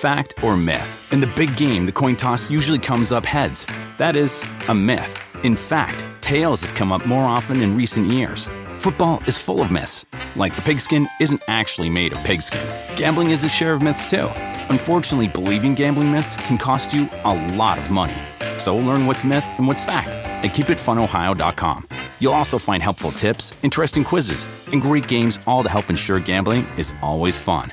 fact, or myth? In the big game, the coin toss usually comes up heads. That is, a myth. In fact, tails has come up more often in recent years. Football is full of myths. Like the pigskin isn't actually made of pigskin. Gambling is a share of myths too. Unfortunately, believing gambling myths can cost you a lot of money. So learn what's myth and what's fact at keepitfunohio.com. You'll also find helpful tips, interesting quizzes, and great games all to help ensure gambling is always fun.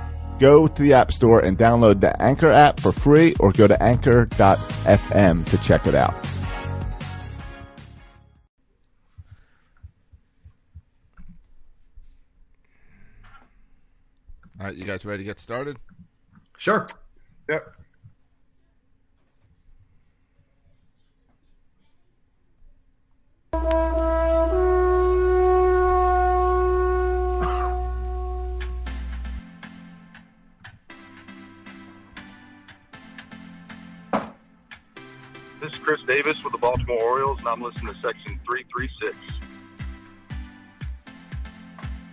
go to the App Store and download the Anchor app for free or go to anchor.fm to check it out. All right, you guys ready to get started? Sure. Yep. This Chris Davis with the Baltimore Orioles, and I'm listening to Section 336.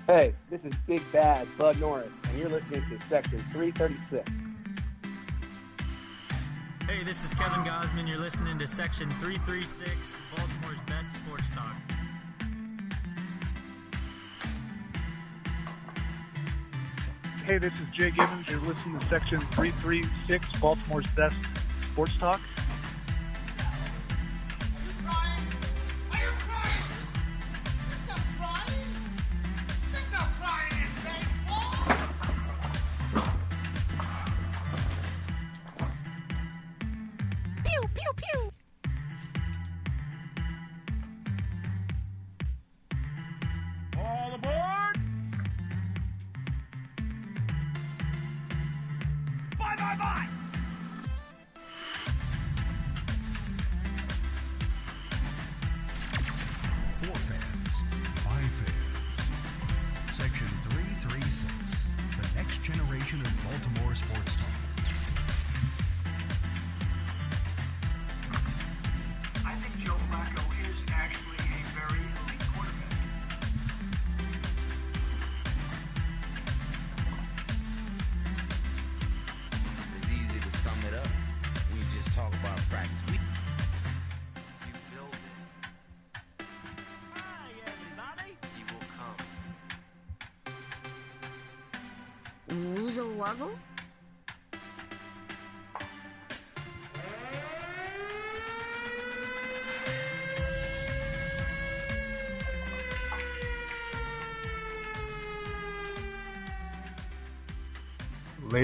Hey, this is Big Bad Bud Norris, and you're listening to Section 336. Hey, this is Kevin Gausman. You're listening to Section 336, Baltimore's best sports talk. Hey, this is Jay Gibbons. You're listening to Section 336, Baltimore's best sports talk.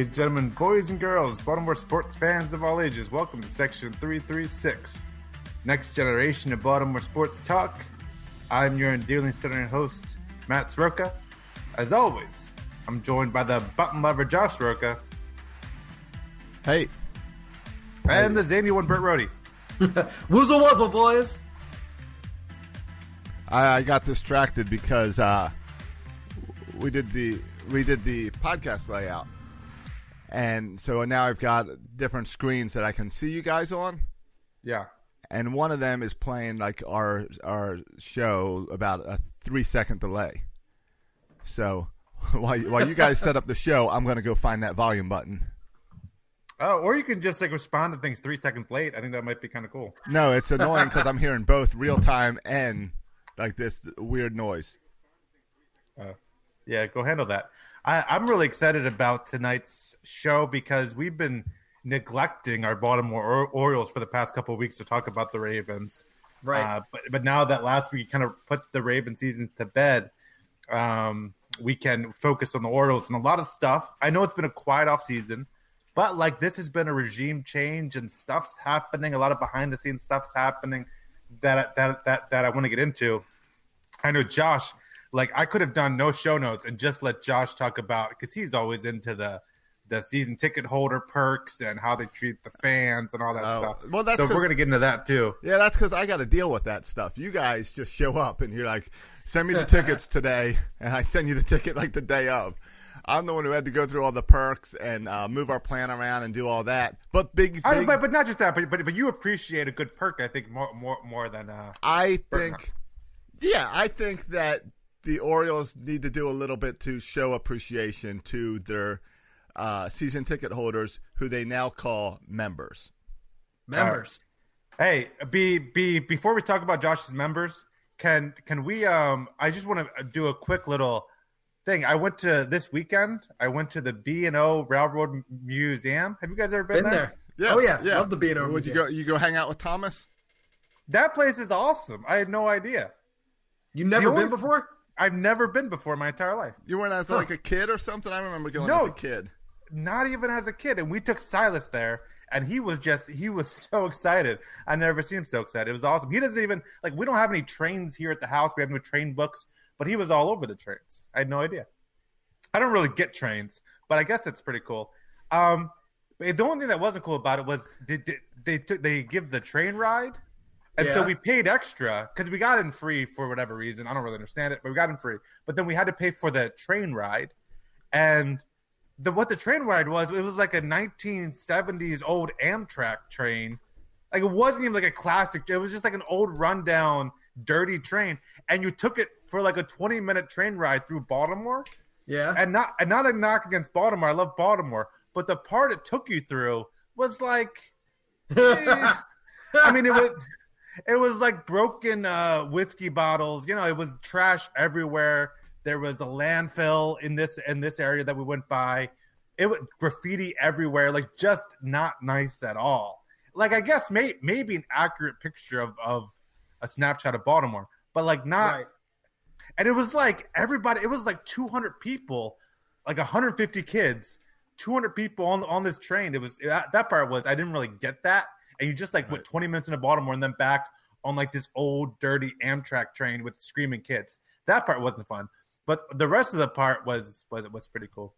Ladies and gentlemen, boys and girls, Baltimore sports fans of all ages, welcome to Section 336, next generation of Baltimore sports talk. I'm your endearing stuttering host, Matt Sroka. As always, I'm joined by the button lover Josh Sroka. Hey. And the zany one, Burt Rohde. Woozle wuzzle, boys. I, I got distracted because uh, we did the we did the podcast layout, and so now I've got different screens that I can see you guys on. Yeah. And one of them is playing like our our show about a three second delay. So while while you guys set up the show, I'm going to go find that volume button. Oh, or you can just like respond to things three seconds late. I think that might be kind of cool. No, it's annoying because I'm hearing both real time and like this weird noise. Uh, Yeah, go handle that. I, I'm really excited about tonight's show because we've been neglecting our Baltimore Orioles for the past couple of weeks to talk about the Ravens. Right. Uh, but but now that last week kind of put the Raven seasons to bed, um, we can focus on the Orioles and a lot of stuff. I know it's been a quiet off season, but like this has been a regime change and stuff's happening. A lot of behind the scenes stuff's happening that that that that I want to get into. I know Josh. Like I could have done no show notes and just let Josh talk about because he's always into the the season ticket holder perks and how they treat the fans and all that Oh, stuff. well, that's so we're gonna get into that too. Yeah, that's because I got to deal with that stuff. You guys just show up and you're like, send me the tickets today, and I send you the ticket like the day of. I'm the one who had to go through all the perks and uh, move our plan around and do all that. But big, I, but, but not just that, but, but but you appreciate a good perk. I think more more more than uh. I think, yeah, I think that the Orioles need to do a little bit to show appreciation to their uh, season ticket holders, who they now call members. Members. Hey, be be before we talk about Josh's members, can can we um I just want to do a quick little thing. I went to this weekend. I went to the B and O Railroad Museum. Have you guys ever been, Been there? there. Oh, yeah. Love the B&O Would you go? You go hang out with Thomas? That place is awesome. I had no idea. You never The only- been before? I've never been before in my entire life. You weren't as Huh. like a kid or something. I remember going No. as a kid. Not even as a kid. And we took Silas there, and he was just he was so excited. I never seen him so excited. It was awesome. He doesn't even like we don't have any trains here at the house. We have no train books, but he was all over the trains. I had no idea. I don't really get trains, but I guess that's pretty cool. Um, but the only thing that wasn't cool about it was did, did, they took they give the train ride, and so we paid extra because we got in free for whatever reason. I don't really understand it, but we got in free. But then we had to pay for the train ride, and the what the train ride was, it was like a 1970s old Amtrak train. Like it wasn't even like a classic. It was just like an old rundown, dirty train, and you took it for like a 20 minute train ride through Baltimore. Yeah. And not and not a knock against Baltimore. I love Baltimore, but the part it took you through was like, eh. I mean, it was it was like broken uh, whiskey bottles. You know, it was trash everywhere. There was a landfill in this in this area that we went by. It was graffiti everywhere, like just not nice at all. Like I guess may, maybe an accurate picture of of a snapshot of Baltimore, but like not. Right. And it was like everybody. It was like 200 people, like 150 kids, 200 people on on this train. It was that, that part was I didn't really get that. And you just like went 20 minutes into Baltimore and then back on like this old dirty Amtrak train with screaming kids. That part wasn't fun, but the rest of the part was was was pretty cool.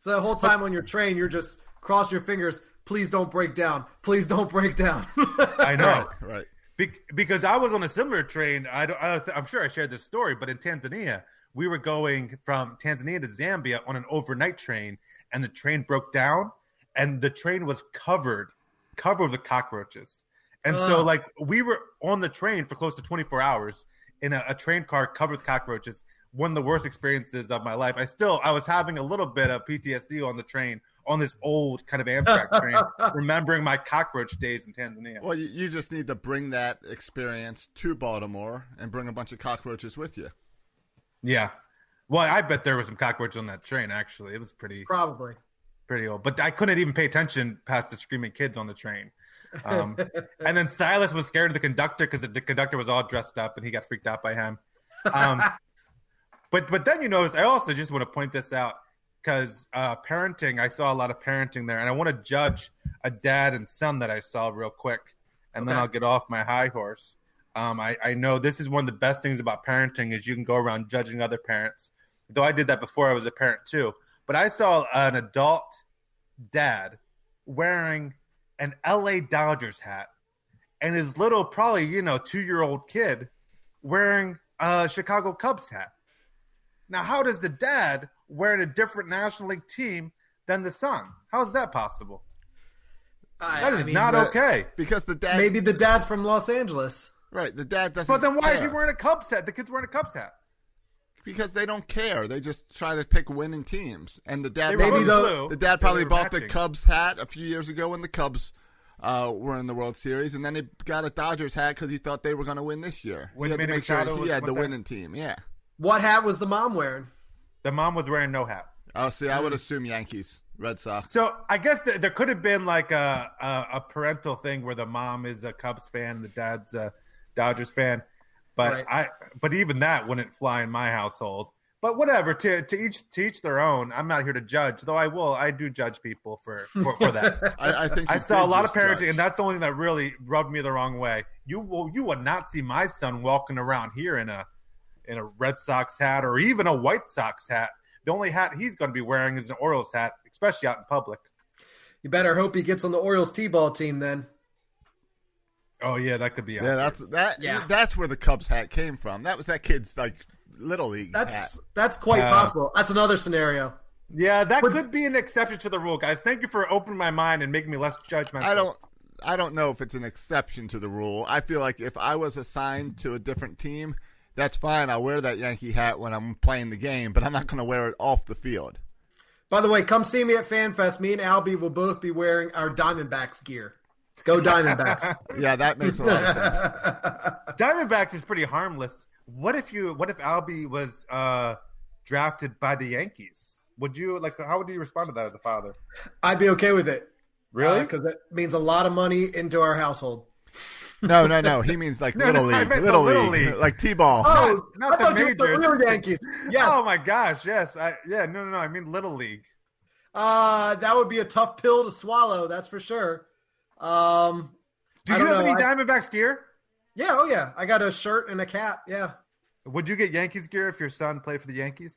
So the whole time on your train, you're just cross your fingers. Please don't break down. Please don't break down. I know. Right, right. Be- because I was on a similar train. I don't, I don't th- I'm sure I shared this story, but in Tanzania, we were going from Tanzania to Zambia on an overnight train, and the train broke down, and the train was covered, covered with cockroaches. And so, like, we were on the train for close to 24 hours in a, a train car covered with cockroaches. One of the worst experiences of my life. I still, I was having a little bit of PTSD on the train, on this old kind of Amtrak train, remembering my cockroach days in Tanzania. Well, you, you just need to bring that experience to Baltimore and bring a bunch of cockroaches with you. Yeah. Well, I bet there was some cockroaches on that train. Actually, it was pretty Probably. pretty old. But I couldn't even pay attention past the screaming kids on the train. Um, and then Silas was scared of the conductor because the conductor was all dressed up, and he got freaked out by him. Um, but but then you notice, I also just want to point this out because uh, parenting. I saw a lot of parenting there, and I want to judge a dad and son that I saw real quick, and then I'll get off my high horse. Um, I, I know this is one of the best things about parenting is you can go around judging other parents. Though I did that before I was a parent too. But I saw an adult dad wearing an LA Dodgers hat and his little, probably, you know, two year old kid wearing a Chicago Cubs hat. Now, how does the dad wear a different National League team than the son? How is that possible? I- That is I mean, not okay. Because the dad, Maybe the dad's from Los Angeles. right? The dad doesn't. But then why is he care. wearing a Cubs hat? The kid's wearing a Cubs hat. Because they don't care. They just try to pick winning teams. And the dad, They probably, the dad so probably they were bought the. Cubs hat a few years ago when the Cubs uh, were in the World Series, and then he got a Dodgers hat because he thought they were going to win this year. When he had to Manny make sure he had the with that? winning team. Yeah, What hat was the mom wearing? The mom was wearing no hat. Oh, see, I would assume Yankees, Red Sox. So I guess th- there could have been like a, a a parental thing where the mom is a Cubs fan, the dad's a Dodgers fan, but Right. I but even that wouldn't fly in my household. But whatever, to to each to each their own. I'm not here to judge, though. I will. I do judge people for for, for that. I, I think I saw a lot of parenting, judge. and that's the only thing that really rubbed me the wrong way. You will, you would not see my son walking around here in a in a Red Sox hat or even a White Sox hat. The only hat he's going to be wearing is an Orioles hat, especially out in public. You better hope he gets on the Orioles T-ball team then. Oh yeah, that could be. Yeah, that's that. Yeah. That's where the Cubs hat came from. That was that kid's like little league That's hat. that's quite Uh, possible. That's another scenario. Yeah, that could be an exception to the rule, guys. Thank you for opening my mind and making me less judgmental. I don't. I don't know if it's an exception to the rule. I feel like if I was assigned to a different team, that's fine. I'll wear that Yankee hat when I'm playing the game, but I'm not going to wear it off the field. By the way, come see me at FanFest. Me and Albie will both be wearing our Diamondbacks gear. Go Diamondbacks. Yeah, that makes a lot of sense. Diamondbacks is pretty harmless. What if you? What if Albie was uh, drafted by the Yankees? Would you like? How would you respond to that as a father? I'd be okay with it. Really? Because it means a lot of money into our household. No, no, no. He means like No, little no, league, little, little league, league. like t-ball. Oh, not I the thought you were the real Yankees. Yes. Oh my gosh, yes. I, yeah, no, no, no. I mean little league. Uh, that would be a tough pill to swallow. That's for sure. Um, Do you have know. any I- Diamondbacks gear? yeah, oh yeah. I got a shirt and a cap. Yeah. Would you get Yankees gear if your son played for the Yankees?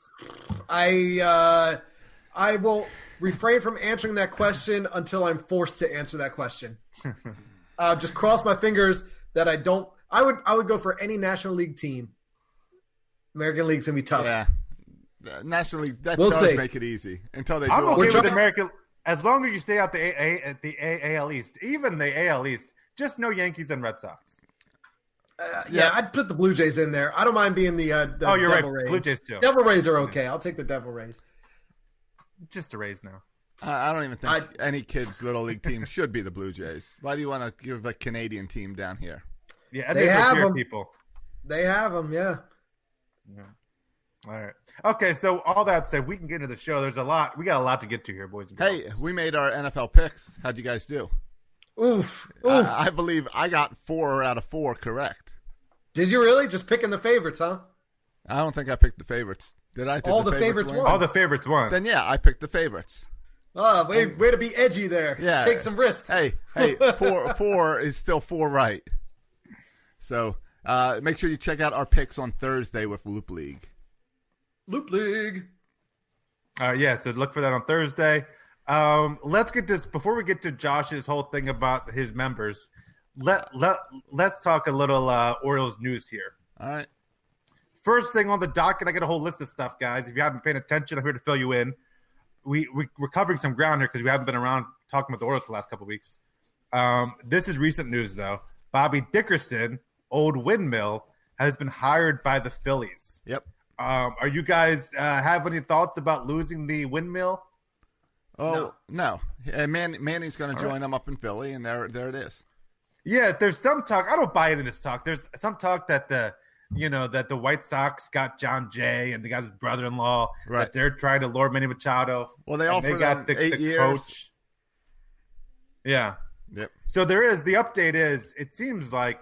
I uh, I will refrain from answering that question until I'm forced to answer that question. uh, just cross my fingers that I don't. I would I would go for any National League team. American League's gonna be tough. Yeah, National League that We'll does see. make it easy until they. I'm all okay the- with American as long as you stay out the A, A, the AL East, even the AL East. Just no Yankees and Red Sox. Uh, yeah, I'd put the Blue Jays in there. I don't mind being the, uh, the Oh, you're Devil right. Rays. Blue Jays too. Devil Rays are okay. I'll take the Devil Rays. Just a raise now. I I don't even think I- any kid's little league team should be the Blue Jays. Why do you want to give a Canadian team down here? Yeah, They have here, 'em. people. They have them. Yeah. All right. Okay, so all that said, we can get into the show. There's a lot. We got a lot to get to here, boys and girls. Hey, we made our NFL picks. How'd you guys do? Oof. Oof. I, I believe I got four out of four correct. Did you really just picking the favorites, huh? I don't think I picked the favorites. Did I? Did All the favorites win? won. All the favorites won. Then yeah, I picked the favorites. Oh, way, way to be edgy there. Yeah, Take some risks. Hey, hey, four four is still four right. So uh, make sure you check out our picks on Thursday with Loop League. Loop League. Uh, yeah, so look for that on Thursday. Um, let's get this before we get to Josh's whole thing about his members. Let let let's talk a little uh, Orioles news here. All right. First thing on the docket, I got a whole list of stuff, guys. If you haven't paid attention, I'm here to fill you in. We, we we're covering some ground here because we haven't been around talking about the Orioles for the last couple of weeks. Um, this is recent news though. Bobby Dickerson, old windmill, has been hired by the Phillies. Yep. Um, are you guys uh, have any thoughts about losing the windmill? Oh no, Uh, Man, Manny's going to All join them up in Philly, and there there it is. Yeah, there's some talk. I don't buy into this talk. There's some talk that the you know that the White Sox got Jon Jay and they got his brother-in-law. Right. That they're trying to lure Manny Machado. Well, they offered him eight years. coach. Yeah. Yep. So there is the update is it seems like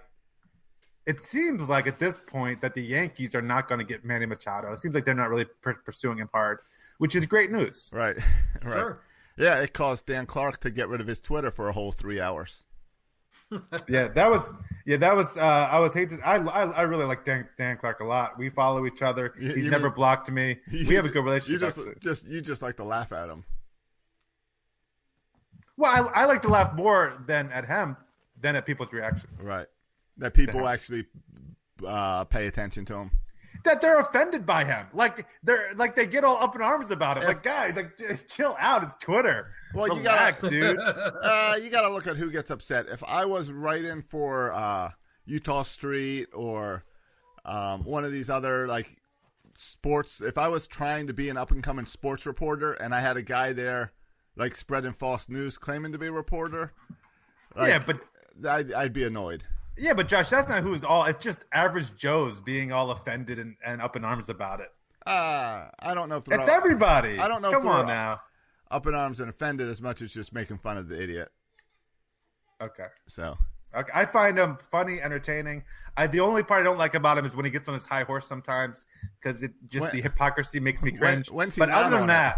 it seems like at this point that the Yankees are not going to get Manny Machado. It seems like they're not really per- pursuing him hard, which is great news. Right. right. Sure. Yeah, it caused Dan Clark to get rid of his Twitter for a whole three hours. Yeah, that was yeah, that was. Uh, I was hated. I, I I really like Dan, Dan Clark a lot. We follow each other. He's you never mean- blocked me. we have a good relationship. You just actually. just you just like to laugh at him. well, I, I like to laugh more than at him than at people's reactions. Right. That people actually uh, pay attention to him. That they're offended by him. Like they're like they get all up in arms about it. Like guys, like chill out. It's Twitter. Well, you gotta, dude. uh, you got to look at who gets upset. If I was writing for uh, Eutaw Street or um, one of these other like sports, if I was trying to be an up and coming sports reporter and I had a guy there like spreading false news, claiming to be a reporter, like, Yeah, but- I'd, I'd be annoyed. Yeah, but Josh, that's not who's all. It's just average Joes being all offended and, and up in arms about it. Uh, I don't know if It's all- everybody. I don't know Come if on now. up in arms and offended as much as just making fun of the idiot. Okay. So Okay. I find him funny, entertaining. I the only part I don't like about him is when he gets on his high horse sometimes because it just When- the hypocrisy makes me when, cringe. when's he but not other than that,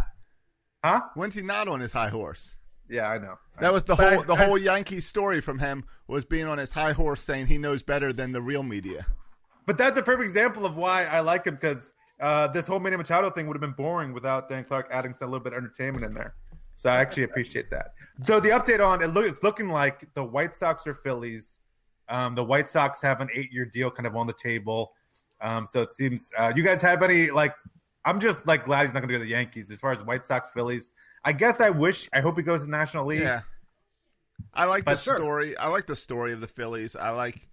it? huh? When's he not on his high horse? Yeah, I know. That was the But whole I- the I- whole Yankee story from him was being on his high horse, saying he knows better than the real media. But that's a perfect example of why I like him because uh, this whole Manny Machado thing would have been boring without Dan Clark adding some little bit of entertainment in there. So I actually appreciate that. So the update on it look it's looking like the White Sox or Phillies. Um, the White Sox have an eight-year deal kind of on the table. Um, so it seems uh, you guys have any like I'm just like glad he's not going to go to the Yankees as far as White Sox Phillies. I guess I wish I hope he goes to the National League. Yeah, I like But the sure. story. I like the story of the Phillies. I like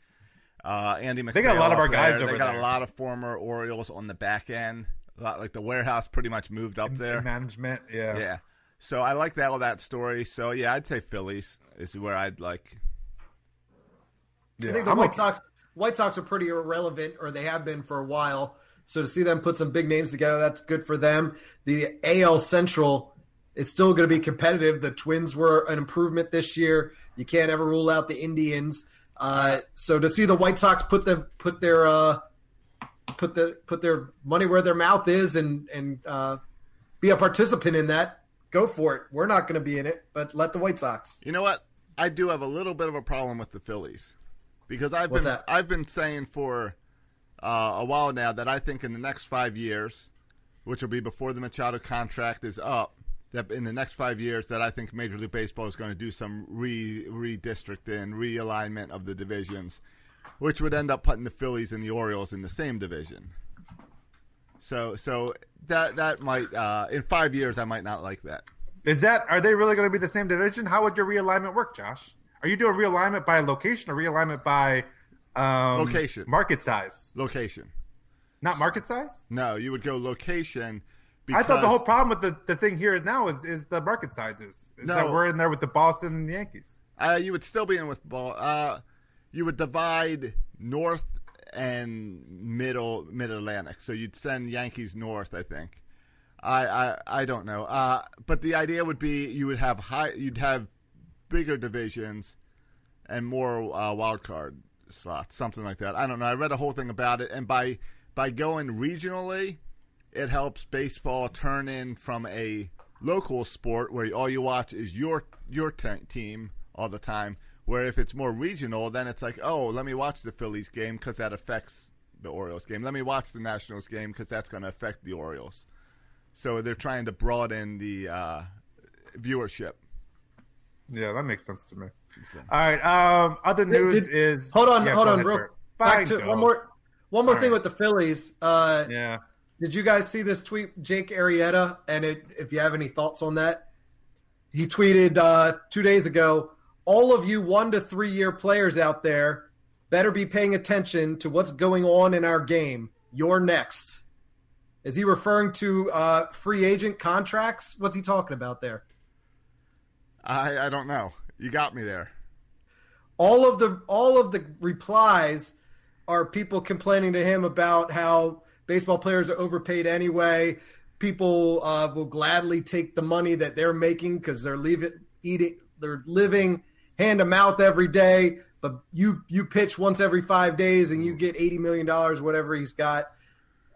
uh, Andy MacPhail. They got a lot of up our guys there. They over got there. a lot of former Orioles on the back end. A lot, like the warehouse pretty much moved up there. Management, yeah. Yeah. So I like that all that story. So yeah, I'd say Phillies is where I'd like. I think the White Sox White Sox are pretty irrelevant, or they have been for a while. So to see them put some big names together, that's good for them. The AL Central is still going to be competitive. The Twins were an improvement this year. You can't ever rule out the Indians. Uh, so to see the White Sox put the put their uh, put the put their money where their mouth is and and uh, be a participant in that, go for it. We're not going to be in it, but let the White Sox. You know what? I do have a little bit of a problem with the Phillies because I've What's been that? I've been saying for uh, a while now that I think in the next five years, which will be before the Machado contract is up, that in the next five years that I think Major League Baseball is going to do some re redistricting, realignment of the divisions, which would end up putting the Phillies and the Orioles in the same division. So so that that might uh, in five years I might not like that. Is that are they really going to be the same division? How would your realignment work, Josh? Are you doing realignment by location or realignment by um, Location. market size? Location. Not market size. No, you would go location. I thought the whole problem with the, the thing here is now is, is the market sizes. Is No. that we're in there with the Boston and the Yankees. Uh, you would still be in with ball. Uh, you would divide north and middle mid Atlantic. So you'd send Yankees north, I think. I I, I don't know. Uh, but the idea would be you would have high. You'd have bigger divisions and more uh, wild card slots, something like that. I don't know. I read a whole thing about it, and by by going regionally, it helps baseball turn in from a local sport where all you watch is your your te- team all the time. Where if it's more regional, then it's like, oh, let me watch the Phillies game because that affects the Orioles game. Let me watch the Nationals game because that's going to affect the Orioles. So they're trying to broaden the uh, viewership. Yeah, that makes sense to me. All right. Um, other news Did- is hold on, Yeah, hold on, ahead, real back to go. one more one more All thing right. with the Phillies. Uh, Yeah. Did you guys see this tweet, Jake Arrieta? And it, if you have any thoughts on that, he tweeted uh, two days ago. All of you one to three year players out there better be paying attention to what's going on in our game. You're next. Is he referring to uh, free agent contracts? What's he talking about there? I I don't know. You got me there. all of the all of the replies are people complaining to him about how Baseball players are overpaid anyway. People uh, will gladly take the money that they're making because they're leaving, eating, they're living hand to mouth every day. But you you pitch once every five days and you get eighty million dollars, whatever he's got.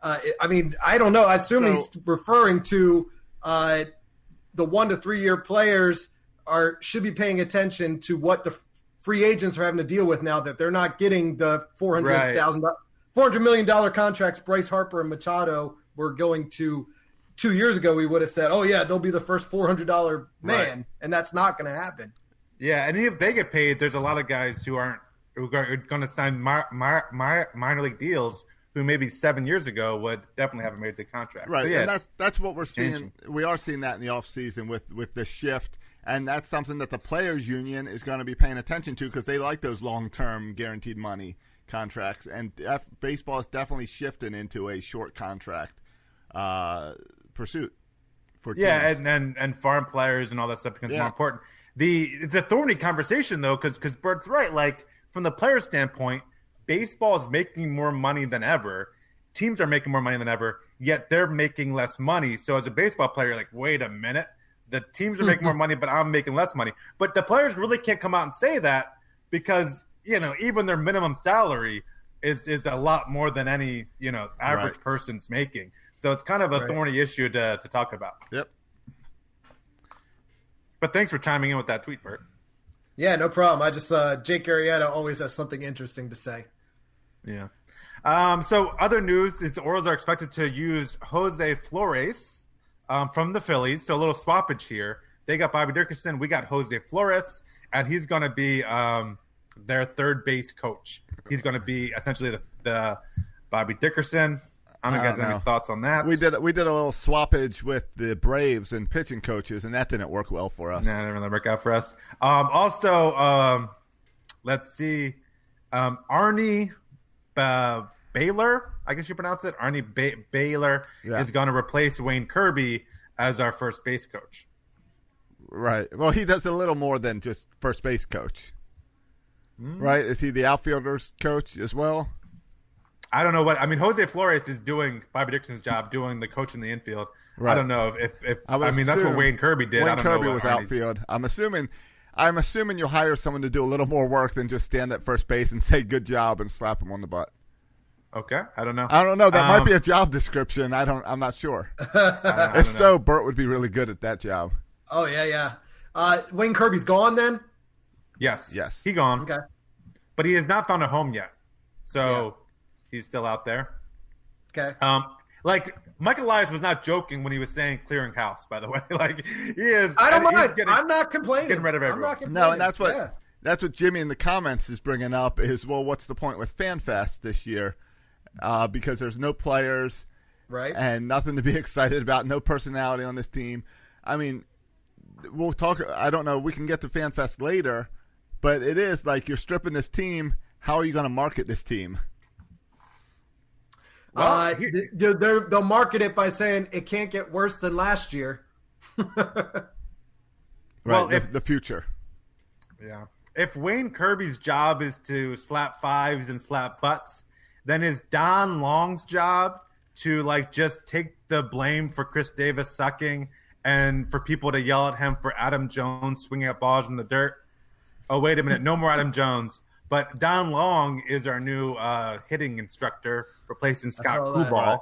Uh, I mean, I don't know. I assume so, he's referring to uh, the one to three year players are should be paying attention to what the free agents are having to deal with now that they're not getting the four hundred thousand right. 400 million dollar contracts Bryce Harper and Machado were going to two years ago we would have said, "Oh yeah, they'll be the first four hundred dollar man," right. and that's not going to happen. Yeah, and if they get paid, there's a lot of guys who aren't who are going to sign my, my, my minor league deals who maybe seven years ago would definitely have a major contract. Right, so, yeah, and that's that's what we're seeing. We are seeing that in the offseason with with the shift. And that's something that the players' union is going to be paying attention to because they like those long-term guaranteed money contracts, and F- baseball is definitely shifting into a short contract uh, pursuit for yeah, teams. and, and and farm players and all that stuff becomes Yeah. more important. The it's a thorny conversation though, because because Bert's right. Like from the player standpoint, baseball is making more money than ever. Teams are making more money than ever. yet they're making less money. So as a baseball player, you're like, wait a minute, the teams are making more money, but I'm making less money. But the players really can't come out and say that because you know even their minimum salary is is a lot more than any you know average Right. person's making. So it's kind of a Right. thorny issue to to talk about. Yep. But thanks for chiming in with that tweet, Bert. Yeah, no problem. I just uh, Jake Arrieta always has something interesting to say. Yeah. Um, so other news is the Orioles are expected to use Jose Flores um, from the Phillies. So a little swappage here. They got Bobby Dickerson. We got Jose Flores, and he's going to be um, their third base coach. He's going to be essentially the, the Bobby Dickerson. I don't know guys I don't have any thoughts on that. We did we did a little swappage with the Braves and pitching coaches, and that didn't work well for us. No, it didn't really work out for us. Um, also, um, let's see, um, Arnie uh, Beyeler, I guess you pronounce it. Arnie ba- Beyeler Yeah. is going to replace Wayne Kirby as our first base coach. Right. Well, he does a little more than just first base coach. Hmm. Right? Is he the outfielders coach as well? I don't know what I mean. Jose Flores is doing Bobby Dixon's job, doing the coach in the infield. I don't know if if, if I, would mean that's what Wayne Kirby did. I Wayne don't Kirby know was Arnie's- outfield. I'm assuming. I'm assuming you'll hire someone to do a little more work than just stand at first base and say good job and slap him on the butt. Okay, I don't know. I don't know. That might Um, be a job description. I don't. I'm not sure. I I if so, Burt would be really good at that job. Oh yeah, yeah. Uh, Wayne Kirby's gone then. Yes, Yes. he gone. Okay. but he has not found a home yet, so he's still out there. Okay. Um, like Michael Elias was not joking when he was saying clearing house. By the way, like he is. I don't mind. Getting, I'm not complaining. getting rid of I'm everyone. not complaining. No, and that's what Yeah. that's what Jimmy in the comments is bringing up is well, what's the point with FanFest this year? Uh, because there's no players, Right. and nothing to be excited about, no personality on this team. I mean, we'll talk. I don't know. We can get to FanFest later, but it is like you're stripping this team. How are you going to market this team? uh, th- th- they're- they'll market it by saying it can't get worse than last year. Right, Well, the, if- the future. Yeah. If Wayne Kirby's job is to slap fives and slap butts, then is Don Long's job to like just take the blame for Chris Davis sucking and for people to yell at him for Adam Jones swinging at balls in the dirt? Oh, wait a minute. No more Adam Jones. But Don Long is our new uh, hitting instructor, replacing Scott. Coolbaugh.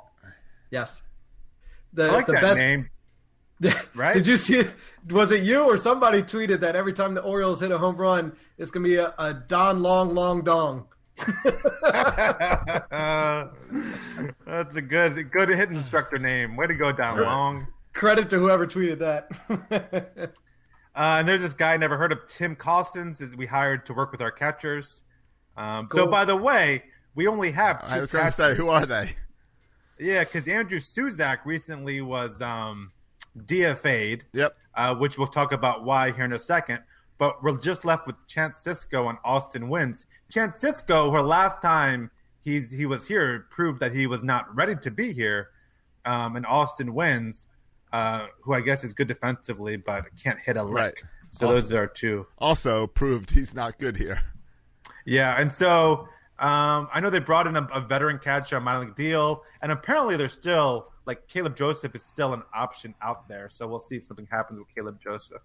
Yes. The, I like the that best name. Right? Did you see? Was it you or somebody tweeted that every time the Orioles hit a home run, it's gonna be a, a Don Long Long Dong. That's a good good hit instructor name. Way to go, Don Long. Credit to whoever tweeted that. Uh, and there's this guy I never heard of, Tim Cossins, is we hired to work with our catchers. Um, Cool. So, by the way, we only have two I was going to say, who are they? Yeah, because Andrew Susac recently was um, DFA'd. Yep. Uh, which we'll talk about why here in a second. But we're just left with Chance Sisco and Austin Wynns. Chance Sisco, her last time he's he was here, proved that he was not ready to be here. Um, and Austin Wynns, uh, who I guess is good defensively, but can't hit a lick. Right. So Austin- those are two. Also proved he's not good here. Yeah, and so um, I know they brought in a, a veteran catcher on minor league deal, and apparently they're still like Caleb Joseph is still an option out there. So we'll see if something happens with Caleb Joseph.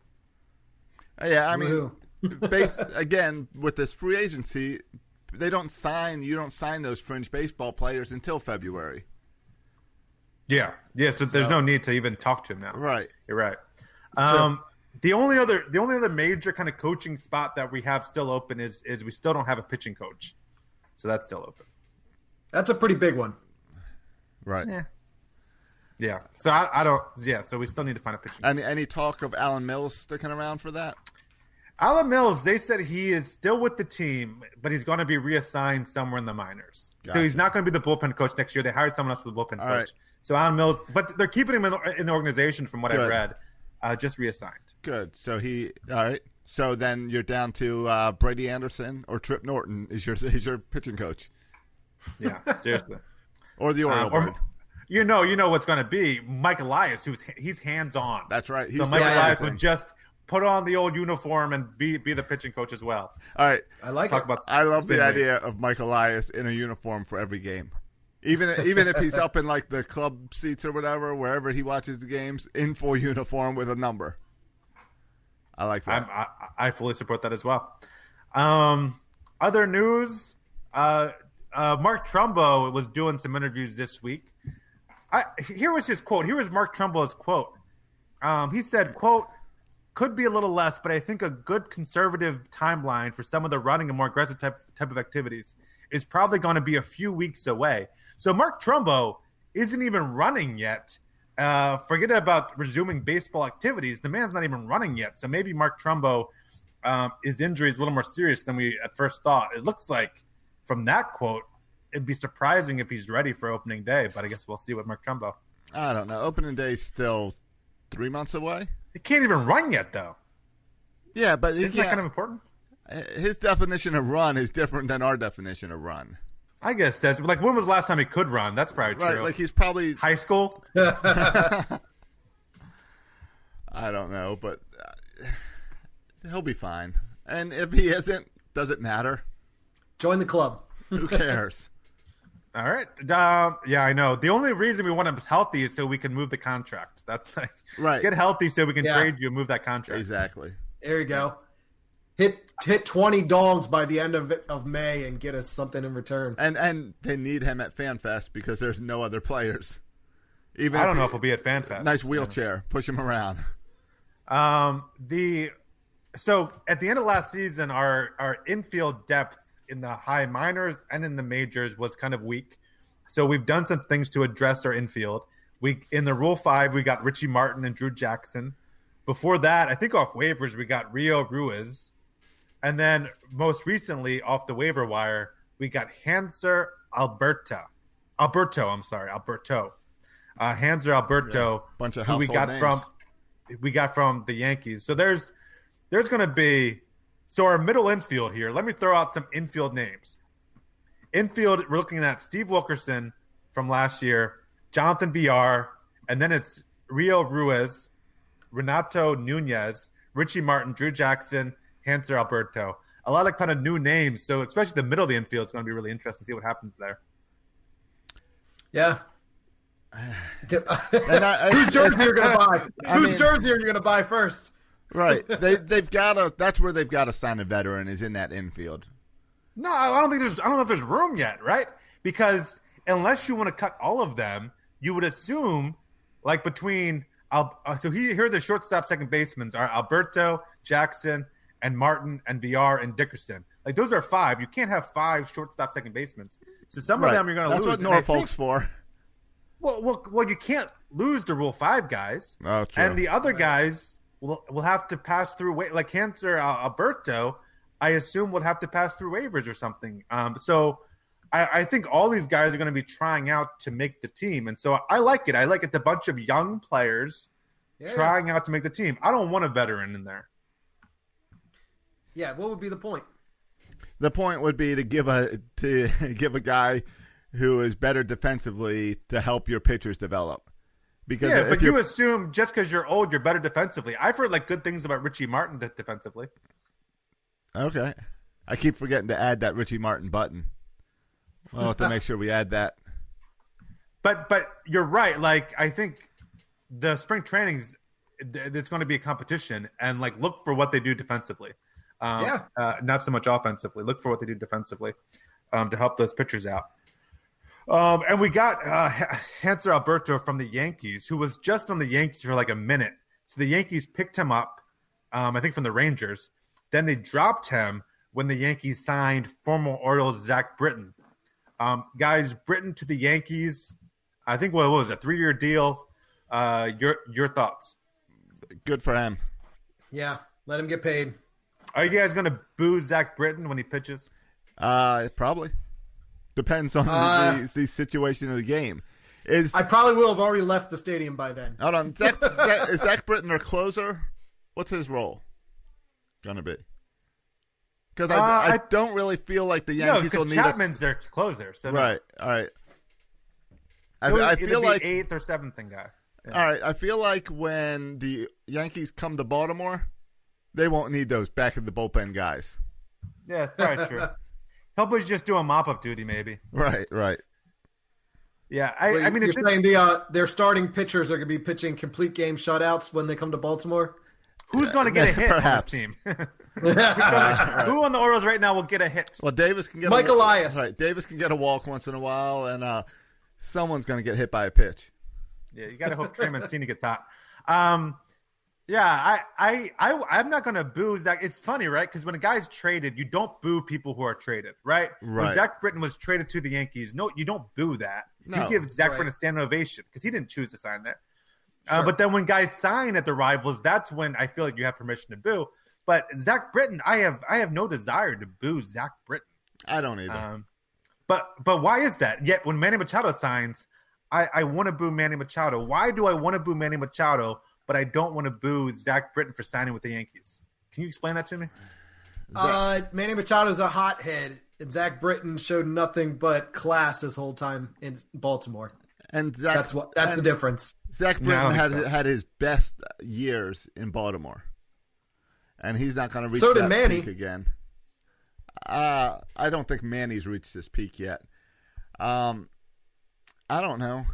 Uh, Yeah, I mean, Woohoo. based again with this free agency, they don't sign. You don't sign those fringe baseball players until February. Yeah, yeah. So, there's no need to even talk to him now. Right. You're right. Um, the only other the only other major kind of coaching spot that we have still open is is we still don't have a pitching coach, so that's still open. That's a pretty big one. Right. Yeah. Yeah. So I, I don't. Yeah. So we still need to find a pitching. Any any talk of Alan Mills sticking around for that? Alan Mills, they said he is still with the team, but he's going to be reassigned somewhere in the minors. So he's not going to be the bullpen coach next year. They hired someone else for the bullpen All coach. right. So Alan Mills, but they're keeping him in the, in the organization from what I've read, uh, just reassigned. Good. So he. All right. So then you're down to uh, Brady Anderson or Trip Norton is your is your pitching coach Yeah, seriously. or the Oriole Um, or- bird. you know, you know what's going to be Mike Elias, who's he's hands on. That's right. He's so Mike Elias everything. would just put on the old uniform and be be the pitching coach as well. All right. I like Talk it. about I love the idea of Mike Elias in a uniform for every game. Even even if he's up in like the club seats or whatever, wherever he watches the games, in full uniform with a number. I like that. I, I fully support that as well. Um, other news: uh, uh, Mark Trumbo was doing some interviews this week. I, here was his quote. Here was Mark Trumbo's quote. Um, he said, "quote Could be a little less, but I think a good conservative timeline for some of the running and more aggressive type type of activities is probably going to be a few weeks away." So Mark Trumbo isn't even running yet. Uh, forget about resuming baseball activities. The man's not even running yet. So maybe Mark Trumbo, um, his injury is a little more serious than we at first thought. It looks like from that quote, it'd be surprising if he's ready for opening day. But I guess we'll see with Mark Trumbo. I don't know. Opening day's still three months away. He can't even run yet, though. Yeah, but Isn't that kind of important? His definition of run is different than our definition of run. I guess that's like when was the last time he could run? That's probably Right, true. like he's probably high school. I don't know, but uh, he'll be fine. And if he isn't, does it matter? Join the club. Who cares? All right. Um, yeah, I know. The only reason we want him healthy is so we can move the contract. That's like Right. Get healthy so we can Yeah. trade you and move that contract. Exactly. There you go. Hit hit twenty dogs by the end of of May and get us something in return. And and they need him at FanFest because there's no other players. Even I don't he- know if he'll be at FanFest. Nice wheelchair. Push him around. Um, the so at the end of last season, our our infield depth in the high minors and in the majors was kind of weak. So we've done some things to address our infield. We in the Rule Five, we got Richie Martin and Drew Jackson. Before that, I think off waivers we got Rio Ruiz, and then most recently off the waiver wire we got Hanser Alberta, Alberto. I'm sorry, Alberto. Uh, Hanser Alberto, Bunch of who we got names. from we got from the Yankees. So there's there's going to be so our middle infield here. Let me throw out some infield names. Infield, we're looking at Steve Wilkerson from last year, Jonathan Villar, and then it's Rio Ruiz, Renato Nunez, Richie Martin, Drew Jackson, Hanser Alberto. A lot of kind of new names. So especially the middle of the infield is going to be really interesting to see what happens there. Yeah. I- Whose jersey it's- are you gonna buy? I Whose mean- jersey are you gonna buy first? Right. They they've got to. That's where they've got to sign a veteran. Is in that infield. No, I don't think there's. I don't know if there's room yet, right? Because unless you want to cut all of them, you would assume, like between. Uh, so he, here are the shortstop, second basemen are Alberto, Jackson, and Martin, and Villar and Dickerson. Like those are five. You can't have five shortstop, second basemen. So some Right. of them you're going to lose. That's lose. what Norfolk's think- for. Well, well, well, you can't lose the Rule Five guys. Oh, true. And the other guys will will have to pass through wa- like Hanser uh, Alberto. I assume would have to pass through waivers or something. Um, so I, I think all these guys are going to be trying out to make the team, and so I like it. I like it. a bunch of young players Yeah. trying out to make the team. I don't want a veteran in there. Yeah, what would be the point? The point would be to give a to give a guy who is better defensively to help your pitchers develop. Because yeah, if but you're assume just because you're old, you're better defensively. I've heard like good things about Richie Martin defensively. okay, I keep forgetting to add that Richie Martin button. We'll have to make sure we add that. But but you're right. Like I think the spring trainings, it's going to be a competition, and like look for what they do defensively. Um, Yeah. uh, not so much offensively. Look for what they do defensively um, to help those pitchers out. Um, and we got uh, Hanser Alberto from the Yankees, who was just on the Yankees for like a minute. So the Yankees picked him up, um, I think, from the Rangers. Then they dropped him when the Yankees signed former Orioles Zach Britton. Um, guys, Britton to the Yankees. I think what was it, a three-year deal. Uh, your your thoughts? Good for him. Yeah, let him get paid. Are you guys going to boo Zach Britton when he pitches? Uh, probably depends on Uh, the, the situation of the game. Is I probably will have already left the stadium by then. hold on, Zach, Zach, is Zach Britton our closer? What's his role gonna be? Because I, Uh, I, I- don't really feel like the No, Yankees will because need Chapman's their closer. So a no. right. All right. I, He'll I feel like eighth or seventh thing guy. Yeah. all right. I feel like when the Yankees come to Baltimore, they won't need those back of the bullpen guys. Yeah, it's probably true. He'll be just doing mop up duty, maybe. Right. Right. Yeah, I, Wait, I mean, you're it's, saying the uh, their starting pitchers are going to be pitching complete game shutouts when they come to Baltimore. who's going to get a hit Perhaps. on this team? Who's Who on the Orioles right now will get a hit? Well, Davis can get Mike a, Elias. Right, Davis can get a walk once in a while, and uh, someone's going to get hit by a pitch. Yeah, you got to hope Trey Mancini gets hot. Um, yeah, I, I, I, I'm not gonna boo Zach. It's funny, right? Because when a guy's traded, you don't boo people who are traded, right? When Right. Zach Britton was traded to the Yankees, no, you don't boo that. No. you give Zach Right. Britton a standing ovation because he didn't choose to sign there. Uh, but then when guys sign at the rivals, that's when I feel like you have permission to boo. But Zach Britton, I have, I have no desire to boo Zach Britton. I don't either. Um, but but why is that? Yet when Manny Machado signs, I, I want to boo Manny Machado. Why do I want to boo Manny Machado, but I don't want to boo Zach Britton for signing with the Yankees? Can you explain that to me? Uh, Manny Machado's a hothead, and Zach Britton showed nothing but class his whole time in Baltimore. and Zach, That's what. That's the difference. Zach Britton don't had so. had his best years in Baltimore, and he's not going to reach So did that Manny. peak again. Uh, I don't think Manny's reached his peak yet. Um, I don't know.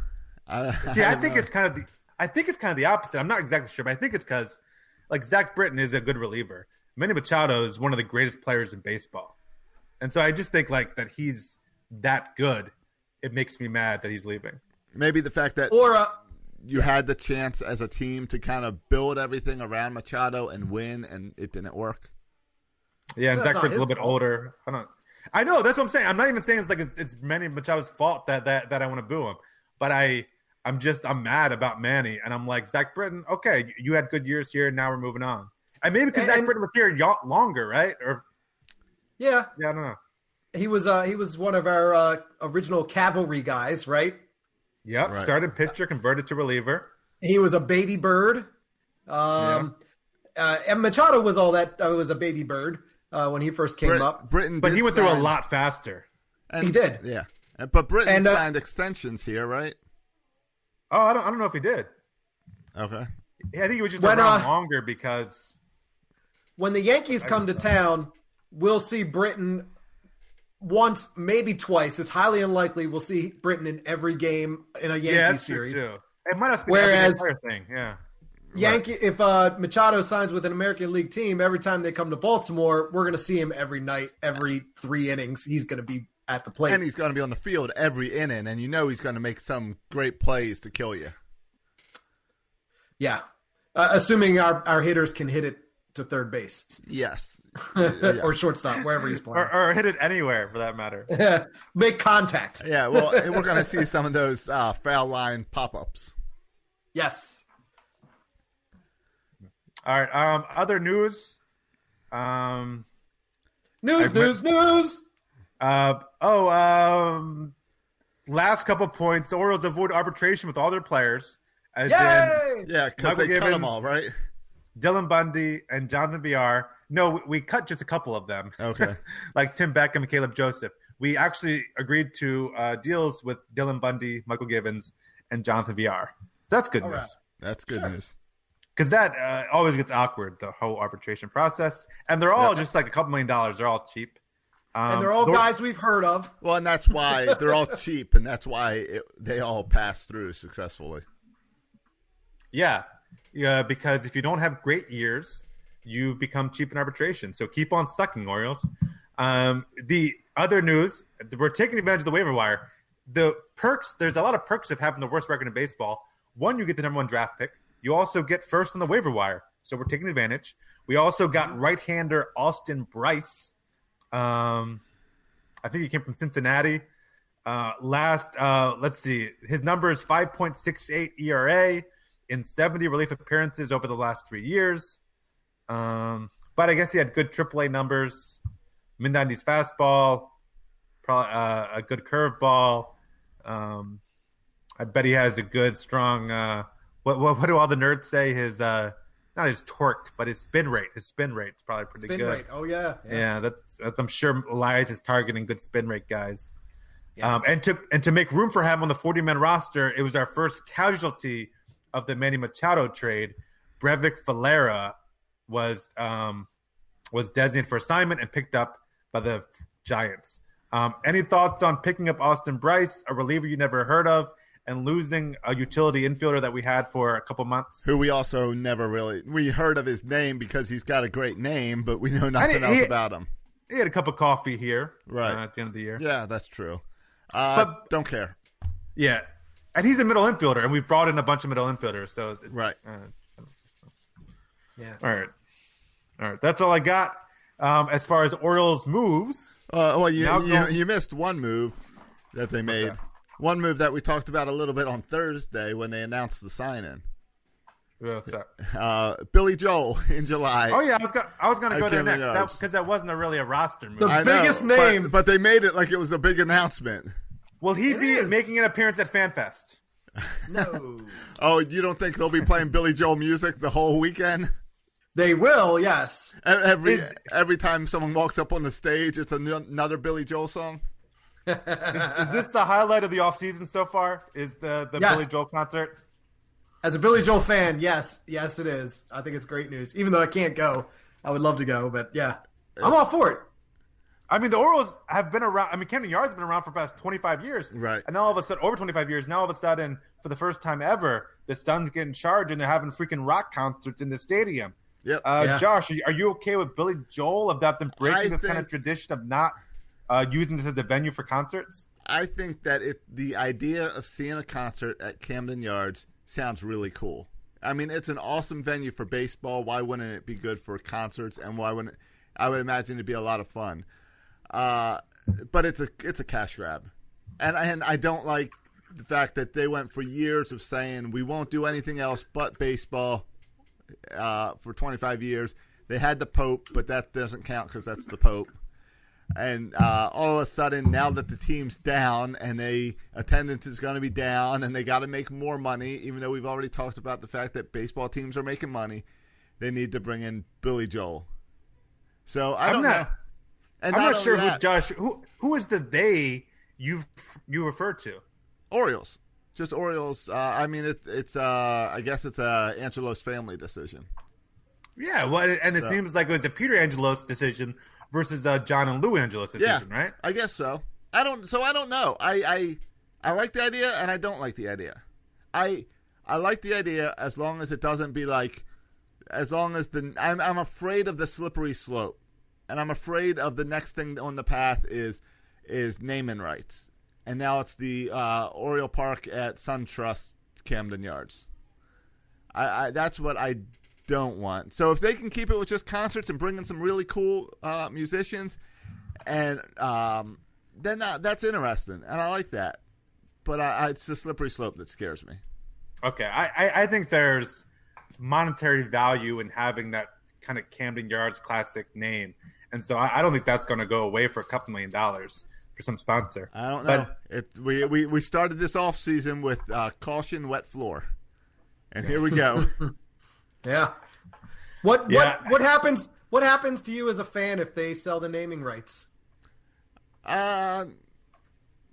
I, See, I don't think know. it's kind of the I think it's kind of the opposite. I'm not exactly sure, but I think it's because like Zach Britton is a good reliever. Manny Machado is one of the greatest players in baseball, and so I just think like that he's that good. It makes me mad that he's leaving. maybe the fact that Or uh, you had the chance as a team to kind of build everything around Machado and win, and it didn't work. Yeah, and That's Zach not Britton's a little bit fault. older. I don't. I know that's what I'm saying. I'm not even saying it's like it's, it's Manny Machado's fault that that that I want to boo him, but I I'm just I'm mad about Manny, and I'm like Zach Britton. Okay, you had good years here. and Now we're moving on. And maybe because And- Zach and- Britton was here y- longer, right? Or yeah, yeah, I don't know. he was. Uh, he was one of our uh, original cavalry guys, right? Yep, Right. started pitcher, converted to reliever. He was a baby bird. Um, uh, and Machado was all that. Uh, was a baby bird uh, when he first came Brit- up. Britton, But he went through a lot faster. and- He did. yeah. But Britton And, uh, signed extensions here, right? Oh, I don't I don't know if he did. Okay. I think he was just When, around uh, longer because When the Yankees come to town, we'll see Britton once, maybe twice. It's highly unlikely we'll see Britton in every game in a Yankee yeah, that's true, series. too. It might have been Whereas- the entire thing. Yeah. Yankee, if uh, Machado signs with an American League team, every time they come to Baltimore, we're going to see him every night, every three innings. He's going to be at the plate. And he's going to be on the field every inning, and you know he's going to make some great plays to kill you. yeah, uh, assuming our, our hitters can hit it to third base Yes. or shortstop, wherever he's playing. Or, or hit it anywhere for that matter. Make contact. Yeah, well, we're going to see some of those uh, foul line pop ups. Yes. All right. Um, other news. Um, News, I've news, news. Uh, oh, um, last couple points. The Orioles avoid arbitration with all their players, as in Yay! Yeah, because Michael they cut them all, right? Dylan Bundy and Jonathan Villar. No, we, we cut just a couple of them. Okay. like Tim Beckham and Caleb Joseph. We actually agreed to uh, deals with Dylan Bundy, Mychal Givens, and Jonathan Villar. That's good All news. right. That's good news. because that uh, always gets awkward the whole arbitration process and they're all Yeah. just like a couple million dollars they're all cheap um, and they're all Lord- guys we've heard of. Well, and that's why they're all cheap, and that's why it, they all pass through successfully. yeah. Yeah because if you don't have great years you become cheap in arbitration. So keep on sucking orioles. Um, the other news we're taking advantage of the waiver wire. The perks there's a lot of perks of having the worst record in baseball. One you get the number one draft pick. You also get first on the waiver wire. So we're taking advantage. We also got right-hander austin brice Um, I think he came from Cincinnati. Uh, last, uh, let's see, his number is 5.68 ERA in 70 relief appearances over the last three years. Um, but I guess he had good AAA numbers. Mid 90s fastball, probably uh, a good curveball. Um, I bet he has a good, strong. Uh, what, what what do all the nerds say? His uh, not his torque, but his spin rate. His spin rate is probably pretty Spin good. rate. Oh yeah. Yeah, that's that's. I'm sure Elias is targeting good spin rate guys. Yes. Um, and to and to make room for him on the 40 man roster, it was our first casualty of the Manny Machado trade. Breyvic Valera was um, was designated for assignment and picked up by the Giants. Um, any thoughts on picking up Austin Brice, a reliever you never heard of, and losing a utility infielder that we had for a couple months? Who we also never really we heard of his name because he's got a great name, but we know nothing he- else he- about him. He had a cup of coffee here, Right. uh, at the end of the year. Yeah, that's true. Uh, But- don't care. Yeah, and he's a middle infielder, and we brought in a bunch of middle infielders. So it's, Right. Uh, Yeah. all right, all right. That's all I got. Um, as far as Orioles moves, Uh, well, you, you go- you missed one move that they made. That? One move that we talked about a little bit on Thursday when they announced the sign-in. what's that? Uh, Billy Joel in July. Oh yeah, I was going. I was going to go there next because that, wasn't a really a roster move. The I biggest but- name. but, they made it like it was a big announcement. Will he It be is. making an appearance at FanFest? No. Oh, you don't think they'll be playing Billy Joel music the whole weekend? they will, yes. Every Is- every time someone walks up on the stage, it's another Billy Joel song. Is this the highlight of the offseason so far? Is the the Yes. Billy Joel concert? As a Billy Joel fan, yes, yes, it is. I think it's great news. Even though I can't go, I would love to go. But yeah, I'm all for it. I mean, the Orioles have been around. I mean, Camden Yards has been around for the past 25 years. Right. And now all of a sudden, over 25 years, now all of a sudden, for the first time ever, the sons get in charge and they're having freaking rock concerts in the stadium. Yep. Uh, Yeah. Josh, are you, are you okay with Billy Joel about them breaking I this kind of tradition of not uh, using this as a venue for concerts? I think that if the idea of seeing a concert at Camden Yards sounds really cool. I mean, it's an awesome venue for baseball. Why wouldn't it be good for concerts? And why wouldn't I would imagine it'd be a lot of fun. Uh, but it's a it's a cash grab, and and I don't like the fact that they went for years of saying we won't do anything else but baseball uh, for 25 years. They had the Pope, but that doesn't count because that's the Pope and uh, all of a sudden now that the team's down and they attendance is going to be down and they got to make more money even though we've already talked about the fact that baseball teams are making money they need to bring in billy joel so i I'm don't not- know and I'm not only sure who Josh. Who who is the they you you refer to? orioles just orioles uh, i mean it, it's uh, i guess it's a angelos family decision Yeah, well, and it So- seems like it was a Peter Angelos decision versus uh, John and Lou decision, yeah right? i guess so. I don't so i don't know. I i i like the idea and i don't like the idea. I i like the idea as long as it doesn't be like as long as the i'm i'm afraid of the slippery slope and i'm afraid of the next thing on the path is is naming rights. And now it's the uh oriole park at suntrust camden yards. I, I that's what I don't want. So if they can keep it with just concerts and bring in some really cool uh, musicians, and um, then that, that's interesting, and I like that. But I, I, it's the slippery slope that scares me. Okay, I, I I think there's monetary value in having that kind of Camden Yards classic name, and so I, I don't think that's going to go away for a couple million dollars for some sponsor. I don't know. But it, we, we we started this off season with uh, caution, wet floor, and here we go. Yeah. What Yeah. what what happens? What happens to you as a fan if they sell the naming rights? uh,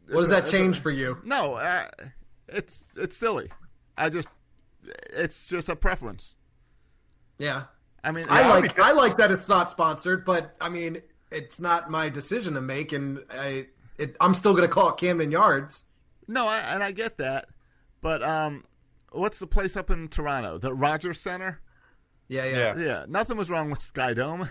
What does that change for you? No, uh, it's it's silly. I just it's just a preference. Yeah. I mean, I yeah, like I like that it's not sponsored, but I mean it's not my decision to make, and I it, I'm still going to call it Camden Yards. No, I, and I get that, but um, what's the place up in Toronto? The Rogers Center. Yeah, yeah, Yeah, nothing was wrong with Sky Dome,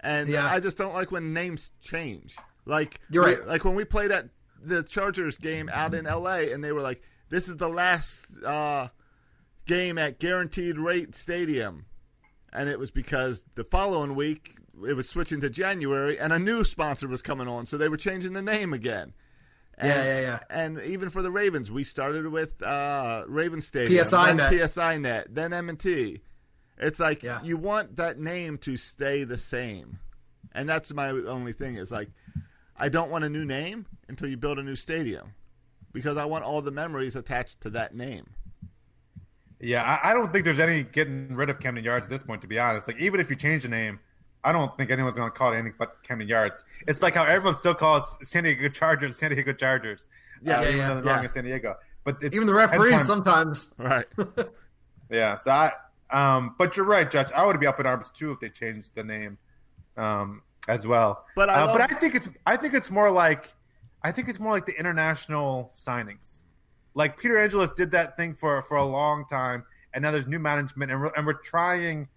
and Yeah. I just don't like when names change. Like You're we- right. like when we played at the Chargers game out in L.A. and they were like, "This is the last uh, game at Guaranteed Rate Stadium," and it was because the following week it was switching to January and a new sponsor was coming on, so they were changing the name again. And, Yeah, yeah, yeah. And even for the Ravens, we started with uh, Raven Stadium, PSI then Net. PSI Net, then M&T. It's like Yeah. you want that name to stay the same, and that's my only thing. Is like I don't want a new name until you build a new stadium, because I want all the memories attached to that name. Yeah, I, I don't think there's any getting rid of Camden Yards at this point. To be honest, like even if you change the name, I don't think anyone's going to call it anything but Camden Yards. It's like how everyone still calls San Diego Chargers San Diego Chargers. Yeah, uh, yeah, even yeah, wrong yeah. in San Diego. But it's, Even the referees anytime- sometimes. Right. Yeah, so I, um, but you're right, Judge. I would be up in arms too if they changed the name. Um, as well. But I uh, love- but I think it's I think it's more like I think it's more like the international signings. Like Peter Angelos did that thing for for a long time, and now there's new management, and we're, and we're trying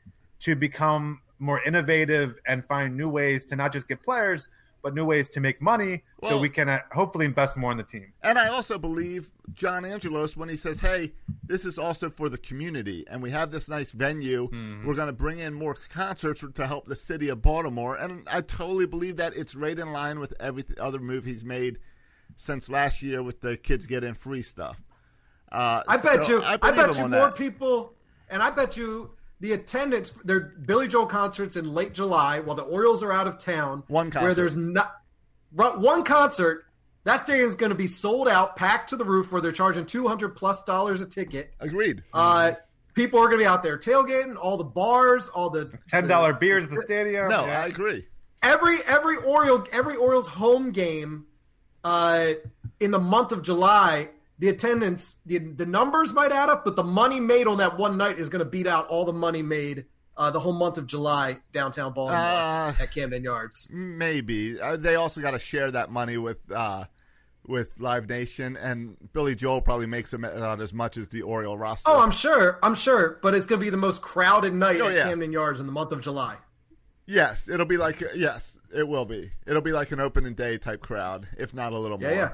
to become more innovative and find new ways to not just get players, but new ways to make money, so we can uh, hopefully invest more in the team. And I also believe John Angelos when he says, "Hey, this is also for the community, and we have this nice venue. Mm-hmm. We're going to bring in more concerts to help the city of Baltimore." And I totally believe that it's right in line with every other move he's made since last year with the kids getting free stuff. Uh, I bet so you. I, believe bet him you more that. people, and I bet you the attendance. Their Billy Joel concerts in late July, while the Orioles are out of town. One concert. where concert. there's not one concert. That stadium is going to be sold out, packed to the roof, where they're charging two hundred plus dollars a ticket. Agreed. Uh, people are going to be out there tailgating. All the bars, all the Ten dollar beers at the stadium. No, yeah. I agree. every every Oriole every Orioles home game uh, in the month of July, the attendance the the numbers might add up, but the money made on that one night is going to beat out all the money made uh, the whole month of July downtown Baltimore Uh, at Camden Yards. Maybe uh, they also got to share that money with uh, with Live Nation, and Billy Joel probably makes them as much as the Oriole roster. Oh, I'm sure, I'm sure, but it's going to be the most crowded night Oh, at yeah. Camden Yards in the month of July. Yes, it'll be like yes, it will be. It'll be like an opening day type crowd, if not a little Yeah, more. yeah.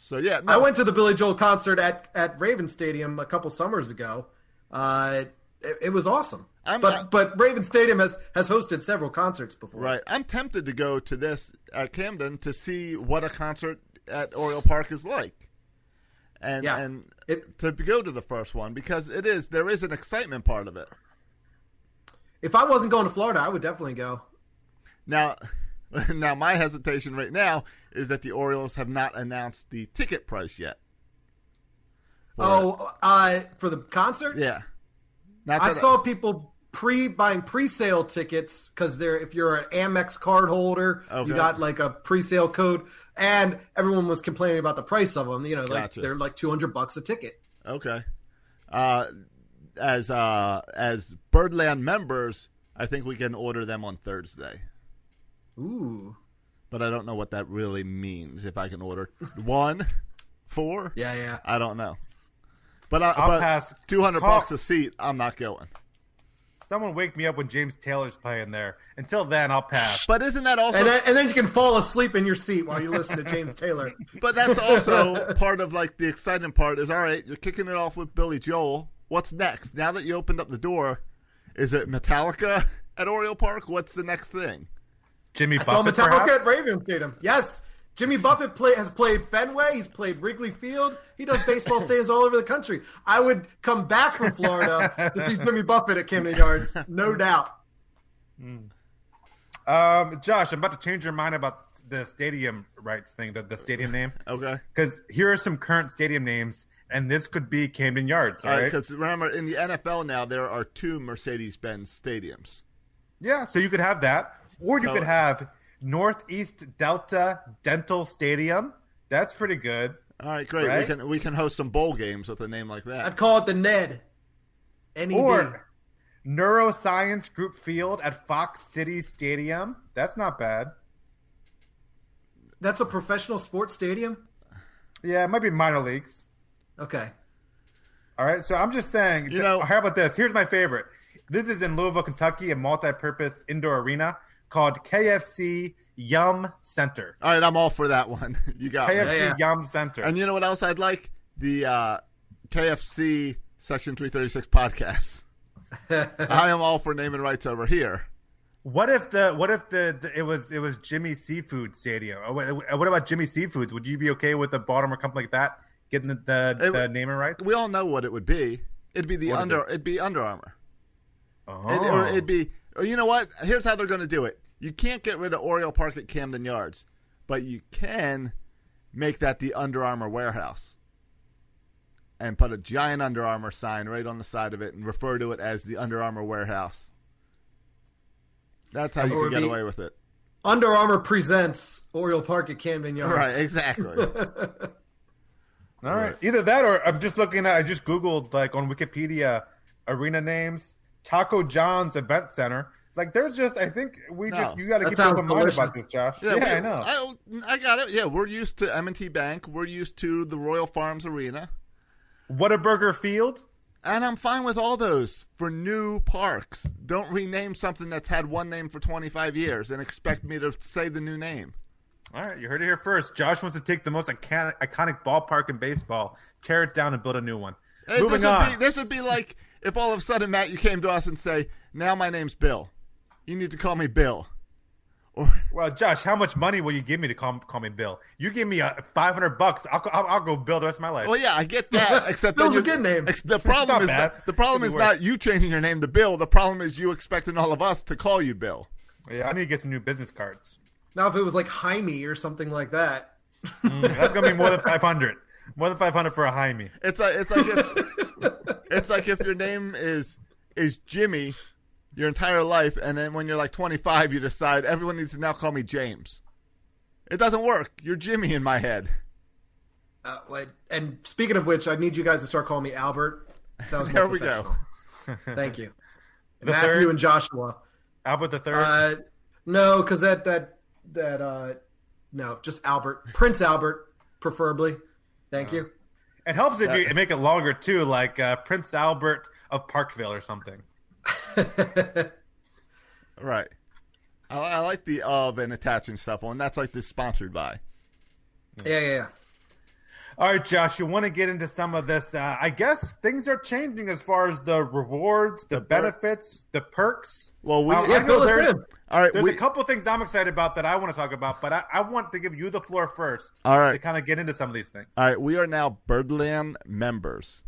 So yeah, I went to the Billy Joel concert at, at Raven Stadium a couple summers ago. Uh, it, it was awesome. I'm- but but Raven Stadium has, has hosted several concerts before. right. I'm tempted to go to this at Camden to see what a concert at Oriole Park is like, and Yeah. and It- to go to the first one because it is there is an excitement part of it. If I wasn't going to Florida, I would definitely go. Now, now my hesitation right now is that the Orioles have not announced the ticket price yet. for. Oh, uh, for the concert? yeah. Not I saw people pre buying pre-sale tickets because they're if you're an Amex card holder, Okay. you got like a pre-sale code, and everyone was complaining about the price of them. You know, like Gotcha. they're like two hundred bucks a ticket. Okay. Uh, as uh, as Birdland members, I think we can order them on Thursday. Ooh, But I don't know what that really means. If I can order one, four, yeah, yeah. I don't know. But, I, I'll but pass. two hundred bucks a seat. I'm not going. Someone wake me up when James Taylor's playing there. Until then, I'll pass. But isn't that also? And then, and then you can fall asleep in your seat while you listen to James Taylor. But that's also part of like the exciting part is all right, you're kicking it off with Billy Joel. What's next? Now that you opened up the door, is it Metallica at Oriole Park? What's the next thing? Jimmy I saw Buffett, Metallica perhaps? at Raven Stadium. Yes, Jimmy Buffett play, has played Fenway. He's played Wrigley Field. He does baseball stadiums all over the country. I would come back from Florida to see Jimmy Buffett at Camden Yards, no doubt. Um, Josh, I'm about to change your mind about the stadium rights thing, the, the stadium name. Okay. Because here are some current stadium names, and this could be Camden Yards, All all right, right? because remember in the NFL now there are two Mercedes-Benz stadiums. Yeah, so you could have that. Or you So- could have Northeast Delta Dental Stadium. That's pretty good. All right, great. Right? We can we can host some bowl games with a name like that. I'd call it the Ned. N-E-D. Or Neuroscience Group Field at Fox City Stadium. That's not bad. That's a professional sports stadium? Yeah, it might be minor leagues. Okay. All right, so I'm just saying. You know- how about this? Here's my favorite. This is in Louisville, Kentucky, a multi-purpose indoor arena called KFC Yum Center. All right, I'm all for that one. You got me. KFC Yum Center. And you know what else I'd like? The uh, KFC Section 336 podcast. I am all for naming rights over here. What if the what if the, the it was it was Jimmy Seafood Stadium? Uh, What what about Jimmy Seafoods? Would you be okay with a Baltimore company like that getting the the, It- the naming rights? We all know what it would be. It'd be the What is under. it? It'd be Under Armour. Oh. It, or it'd be. Or you know what? Here's how they're going to do it. You can't get rid of Oriole Park at Camden Yards, but you can make that the Under Armour warehouse, and put a giant Under Armour sign right on the side of it, and refer to it as the Under Armour warehouse. That's how you Or can get away with it. Under Armour presents Oriole Park at Camden Yards. Right, exactly. All right. Either that or I'm just looking at I just googled like on Wikipedia arena names. Taco John's Event Center. Like there's just I think we No. just you got to keep open mind about this, Josh. Yeah, Yeah, we- I know. I, I got it. Yeah, we're used to M&T Bank. We're used to the Royal Farms Arena. Whataburger Field. And I'm fine with all those for new parks. Don't rename something that's had one name for 25 years and expect me to say the new name. All right, you heard it here first. Josh wants to take the most iconic, iconic ballpark in baseball, tear it down, and build a new one. Hey, Moving this on. Would be, this would be like if all of a sudden, Matt, you came to us and say, now my name's Bill. You need to call me Bill. Or, Well, Josh, how much money will you give me to call, call me Bill? You give me uh, five hundred bucks, I'll, I'll, I'll go Bill the rest of my life. Well, yeah, I get that. Except Bill's that a good name. ex- The problem is bad. not, the problem is be not you changing your name to Bill. The problem is you expecting all of us to call you Bill. Yeah, I need to get some new business cards. Now, if it was like Jaime or something like that, Mm, that's gonna be more than five hundred. More than five hundred for a Jaime. It's like it's like if, it's like if your name is is Jimmy your entire life, and then when you're like 25, you decide everyone needs to now call me James. It doesn't work. You're Jimmy in my head. uh, like- and speaking of which, I need you guys to start calling me Albert. Sounds more There we go. Thank you, The Matthew third? and Joshua. Albert the third. Uh, no, because that that that uh, no, just Albert, Prince Albert, preferably. Thank you. it helps if that- you make it longer too, like uh, Prince Albert of Parkville or something. Right. I, I like the of and attaching stuff on. That's like the sponsored by. Yeah, yeah, yeah. All right, Josh, you want to get into some of this? Uh, I guess things are changing as far as the rewards, the, The per- benefits, the perks. Well, we Uh, Yeah, fill us there's- in. all right. There's We, a couple things I'm excited about that I want to talk about, but I, I want to give you the floor first All right, to kind of get into some of these things. All right. We are now Birdland members.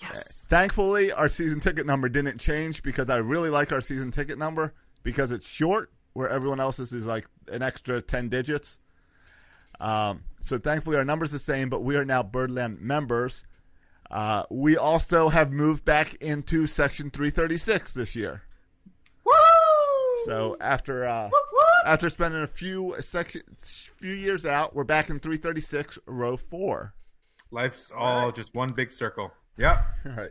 Yes. Thankfully, our season ticket number didn't change because I really like our season ticket number because it's short, where everyone else's is like an extra 10 digits. Um, so thankfully, our number's the same, but we are now Birdland members. Uh, we also have moved back into Section 336 this year. Woo! So after uh, after spending a few section, few years out, we're back in 336, row four. Life's all just one big circle. Yep. All right,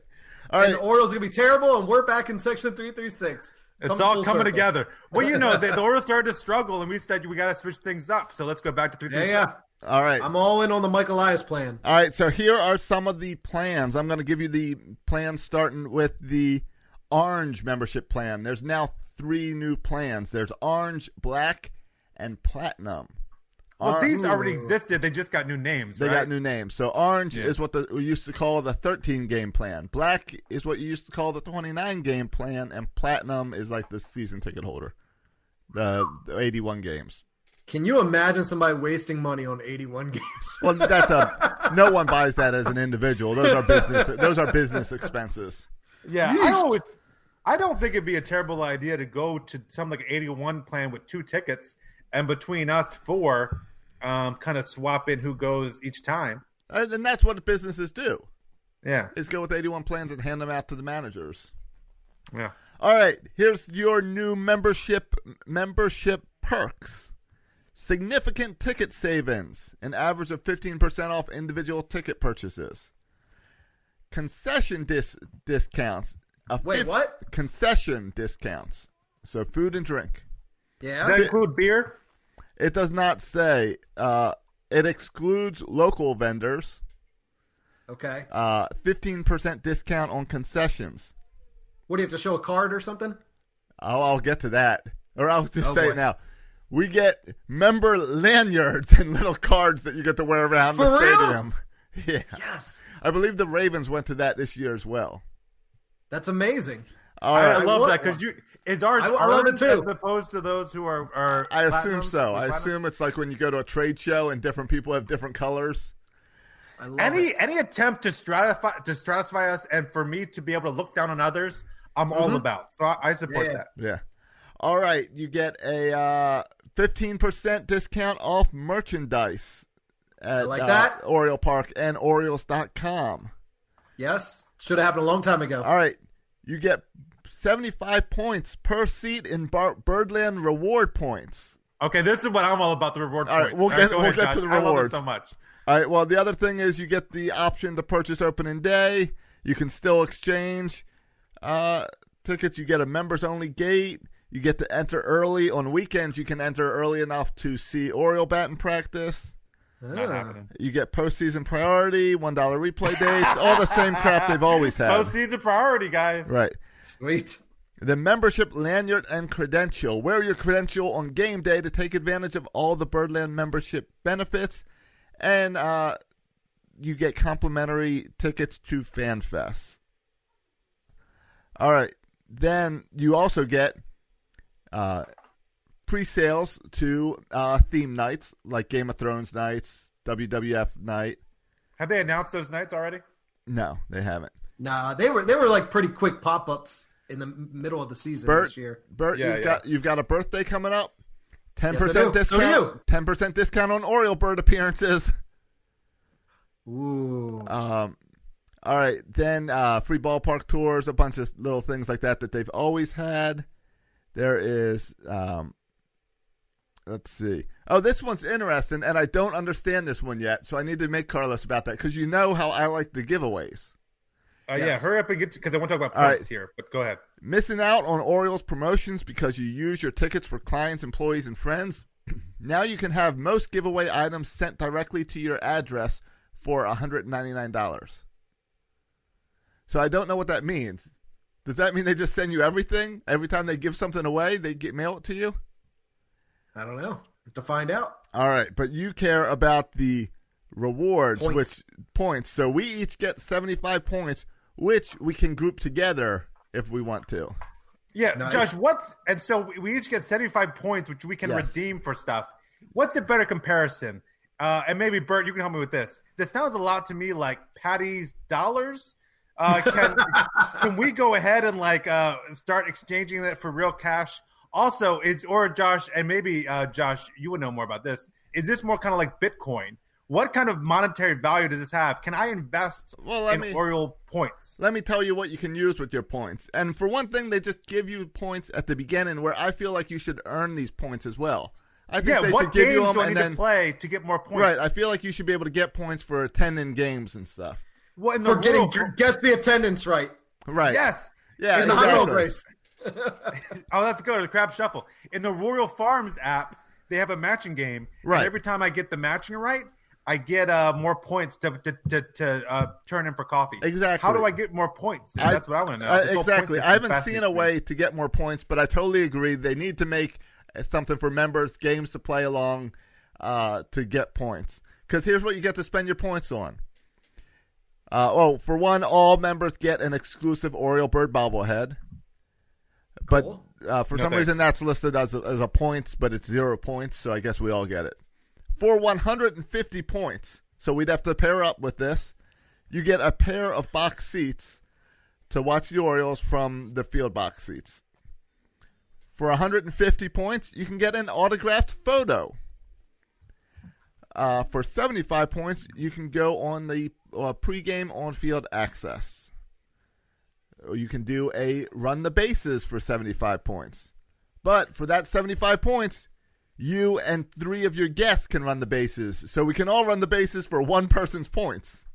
all and the Orioles are gonna be terrible, and we're back in section three three six. It's all coming together. Well, you know, the, the Orioles started to struggle, and we said we got to switch things up. So let's go back to three. Yeah, yeah. All right. I'm all in on the Mike Elias plan. All right, so here are some of the plans. I'm going to give you the plans starting with the orange membership plan. There's now three new plans. There's orange, black, and platinum. Well, Or- these already existed. They just got new names. They right? got new names. So orange Yeah. is what the, we used to call the 13 game plan. Black is what you used to call the 29 game plan, and platinum is like the season ticket holder, the, the 81 games. Can you imagine somebody wasting money on 81 games? Well, that's a no one buys that as an individual. Those are business. Those are business expenses. Yeah, I Yeesh. don't. I don't think it'd be a terrible idea to go to some like eighty-one plan with two tickets, and between us four, um, kind of swap in who goes each time. And and that's what businesses do: Yeah, is go with 81 plans and hand them out to the managers. yeah. All right, here's your new membership membership perks. Significant ticket savings, an average of 15% off individual ticket purchases. Concession dis- discounts. A Wait, fif- what? Concession discounts. So food and drink. Yeah. Does that include beer? It does not say. Uh, it excludes local vendors. Okay. Uh, 15% discount on concessions. What do you have to show a card or something? Oh, I'll get to that. Or I'll just Oh, say boy. it now. We get member lanyards and little cards that you get to wear around the real? stadium. Yeah. Yes. I believe the Ravens went to that this year as well. That's amazing. All I, right. I love want that because you is ours I- I love it too. as opposed to those who are. are I assume so. I Platinum? assume it's like when you go to a trade show and different people have different colors. I love any it. any attempt to stratify to stratify us and for me to be able to look down on others, I'm all about. So I, I support Yeah, yeah. that. Yeah. All right. You get a uh, 15% discount off merchandise at like uh, that. Oriole Park and Orioles.com. Yes. Should have happened a long time ago. All right. You get 75 points per seat in Bar- Birdland reward points. Okay, this is what I'm all about. The reward All right, points. we'll All get- go we'll ahead, get to Josh. the I love it rewards. so much. All right. Well, the other thing is you get the option to purchase opening day. You can still exchange uh, tickets. You get a members only gate. You get to enter early on weekends. You can enter early enough to see Oriole batting practice. Not happening. You get postseason priority, one dollar replay dates, all the same crap they've always had. Postseason priority, guys. Right. Sweet. The membership lanyard and credential. Wear your credential on game day to take advantage of all the Birdland membership benefits, and uh, you get complimentary tickets to FanFest. All right. Then you also get uh, pre-sales to uh, theme nights like Game of Thrones nights, WWF night. Have they announced those nights already? No, they haven't. Nah, they were they were like pretty quick pop ups in the middle of the season Bert, this year. Bert, Yeah, you've yeah. got you've got a birthday coming up. Ten yes, percent do. Discount. you. Ten percent discount on Oriole Bird appearances. Ooh. Um, all right, then uh, free ballpark tours, a bunch of little things like that that they've always had. There is, um, let's see. Oh, this one's interesting, and I don't understand this one yet, so I need to make Carlos about that because you know how I like the giveaways. Uh, Yeah, hurry up and get because I want to talk about All points right. here. But go ahead. Missing out on Orioles promotions because you use your tickets for clients, employees, and friends? now you can have most giveaway items sent directly to your address for $199. So I don't know what that means. Does that mean they just send you everything? Every time they give something away, they get mail it to you? I don't know. Have to find out. All right, but you care about the rewards, Points. which points. So we each get 75 points, which we can group together if we want to. Yeah, Nice. Josh, what's and so we each get seventy five points, which we can Yes. redeem for stuff. What's a better comparison? Uh, and maybe Bert, you can help me with this. This sounds a lot to me like Patty's dollars. Uh, can can we go ahead and like uh, start exchanging that for real cash? Also, is or Josh and maybe uh, Josh, you would know more about this. Is this more kind of like Bitcoin? What kind of monetary value does this have? Can I invest Well, let in me- Oriole points? Let me tell you what you can use with your points. And for one thing, they just give you points at the beginning where I feel like you should earn these points as well. I think Yeah, they what should give games you them do I need then to play to get more points? Right, I feel like you should be able to get points for attending games and stuff. What in the For getting Royal- guess the attendance right. Right. Yes. Yeah, in the hot dog exactly. race. Oh, let's go to the crab shuffle. In the Royal Farms app, they have a matching game. and Right. every time I get the matching right, I get uh, more points to to, to, to uh, turn in for coffee. Exactly. How do I get more points? I- That's what I want to know. uh, exactly. I haven't seen a way to get more points, but I totally agree. They need to make uh, something for members, games to play along uh, to get points. Because here's what you get to spend your points on. Uh, oh, for one, all members get an exclusive Oriole Bird bobblehead. But Cool. uh, for No some reason, that's listed as a, as a points, but it's zero points, so I guess we all get it. For 150 points, so we'd have to pair up with this. You get a pair of box seats to watch the Orioles from the field box seats. For 150 points, you can get an autographed photo. Uh, for 75 points, you can go on the uh, pregame on field access. You can do a run the bases for 75 points. But for that 75 points, you and three of your guests can run the bases. So we can all run the bases for one person's points.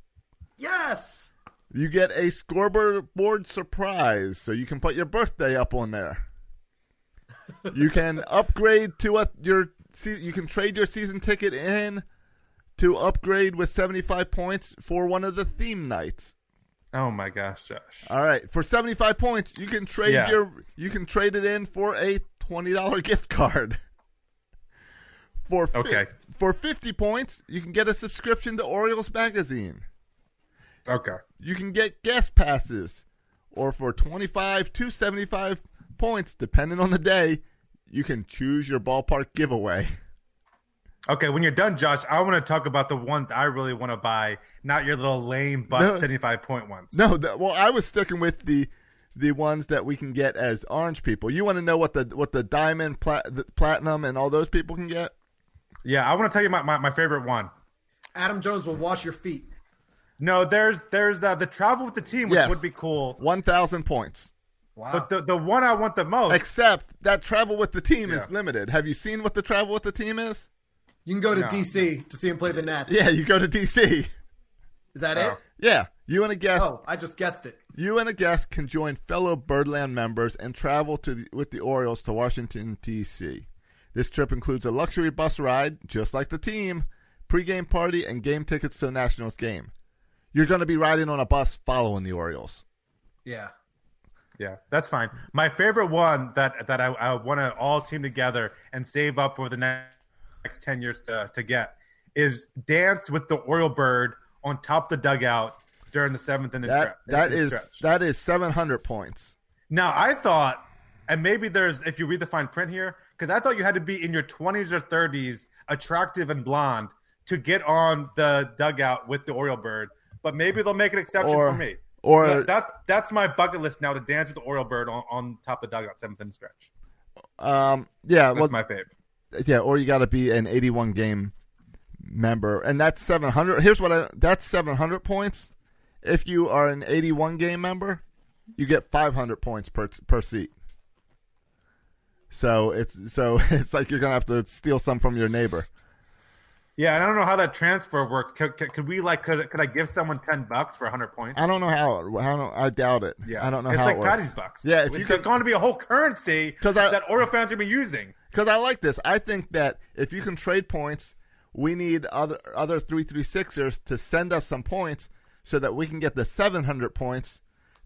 Yes. You get a scoreboard surprise, so you can put your birthday up on there. You can upgrade to a your se- you can trade your season ticket in to upgrade with 75 points for one of the theme nights. Oh my gosh, Josh. All right, for 75 points, you can trade Yeah. your you can trade it in for a $20 gift card. For fi- Okay. for 50 points, you can get a subscription to Orioles magazine. Okay. You can get guest passes, or for 25 to 75 points, depending on the day, you can choose your ballpark giveaway. Okay, when you're done, Josh, I want to talk about the ones I really want to buy, not your little lame but No. 75 point ones. No, the, well, I was sticking with the the ones that we can get as orange people. You want to know what the what the diamond, plat, the platinum, and all those people can get? Yeah, I want to tell you my, my, my favorite one. Adam Jones will wash your feet. No, there's there's uh, the travel with the team, which Yes. would be cool. One thousand points. Wow. But the, the one I want the most, Except that travel with the team is Yeah. limited. Have you seen what the travel with the team is? You can go to No. DC to see him play the Nats. Yeah, you go to DC. Is that Oh. it? Yeah, You and a guest. Oh, I just guessed it. You and a guest can join fellow Birdland members and travel to the, with the Orioles to Washington D.C. This trip includes a luxury bus ride, just like the team, pregame party, and game tickets to a Nationals game. You're going to be riding on a bus following the Orioles. Yeah. Yeah, that's fine. My favorite one that that I, I want to all team together and save up over the next, next ten years to to get is dance with the Oriole bird on top of the dugout during the seventh inning. That stre- that inning is stretch. that is 700 points. Now I thought, and maybe there's if you read the fine print here, because I thought you had to be in your 20s or 30s, attractive and blonde, to get on the dugout with the Oriole bird. But maybe they'll make an exception Or- for me. or- So that that's my bucket list now to dance with the Oriole bird on, on top of the dugout seventh inning stretch. Um, yeah, That's well, my fave. Yeah, or you got to be an 81 game member, and that's 700. Here's what I that's 700 points. If you are an 81 game member, you get 500 points per per seat. So it's so it's like you're gonna have to steal some from your neighbor. Yeah, I don't know how that transfer works. Could, could, could we like could, could I give someone ten bucks for hundred points? I don't know how. I don't. I doubt it. Yeah, I don't know it's how like it works. Patty's bucks. Yeah, if it's you could, going to be a whole currency that Oriole fans are be using. because I like this. I think that if you can trade points, we need other other three three sixers to send us some points so that we can get the seven hundred points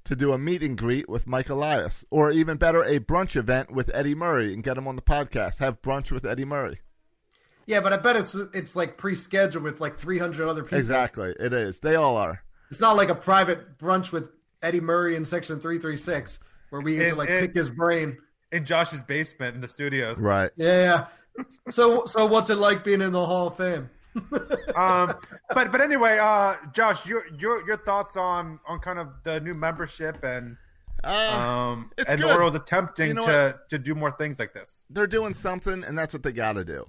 to do a meet and greet with Mike Elias, or even better, a brunch event with Eddie Murray and get him on the podcast. Have brunch with Eddie Murray. Yeah, but I bet it's it's like pre-scheduled with like 300 other people. Exactly, it is. They all are. It's not like a private brunch with Eddie Murray in section 336 where we get to like and- pick his brain. in Josh's basement in the studios. Right. Yeah. yeah. So so what's it like being in the Hall of Fame? Um, but but anyway, uh, Josh, your your your thoughts on on kind of the new membership and um it's and the good. Attempting You know to to do more things like this. They're doing something, and that's what they got to do.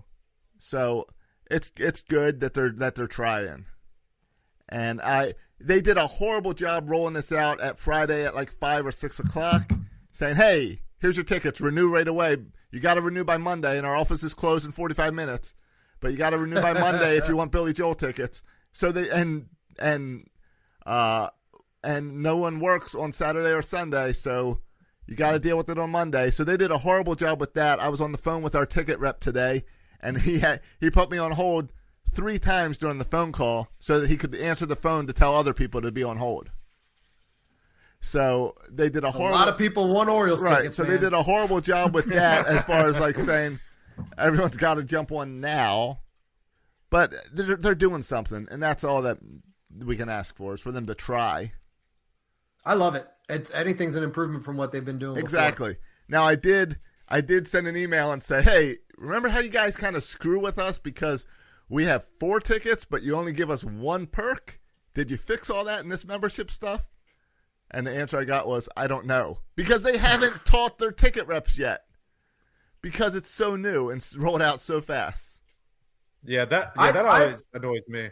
So it's it's good that they're that they're trying. And I they did a horrible job rolling this out at Friday at like five or six o'clock, saying, "Hey, here's your tickets. Renew right away. You got to renew by Monday, and our office is closed in 45 minutes. But you got to renew by Monday if you want Billy Joel tickets." So they and and uh and no one works on Saturday or Sunday, so you got to deal with it on Monday. So they did a horrible job with that. I was on the phone with our ticket rep today, and he had he put me on hold three times during the phone call so that he could answer the phone to tell other people to be on hold. So they did a horrible. A lot of people want Orioles right. tickets. so they did a horrible job with that, as far as like saying everyone's got to jump on now. But they're, they're doing something, and that's all that we can ask for is for them to try. I love it. It's anything's an improvement from what they've been doing. before. Exactly. Now I did I did send an email and say, "Hey, remember how you guys kind of screw with us because we have four tickets but you only give us one perk? Did you fix all that in this membership stuff?" And the answer I got was, "I don't know." Because they haven't taught their ticket reps yet. Because it's so new and rolled out so fast. Yeah, that yeah, I- that I- always annoys me.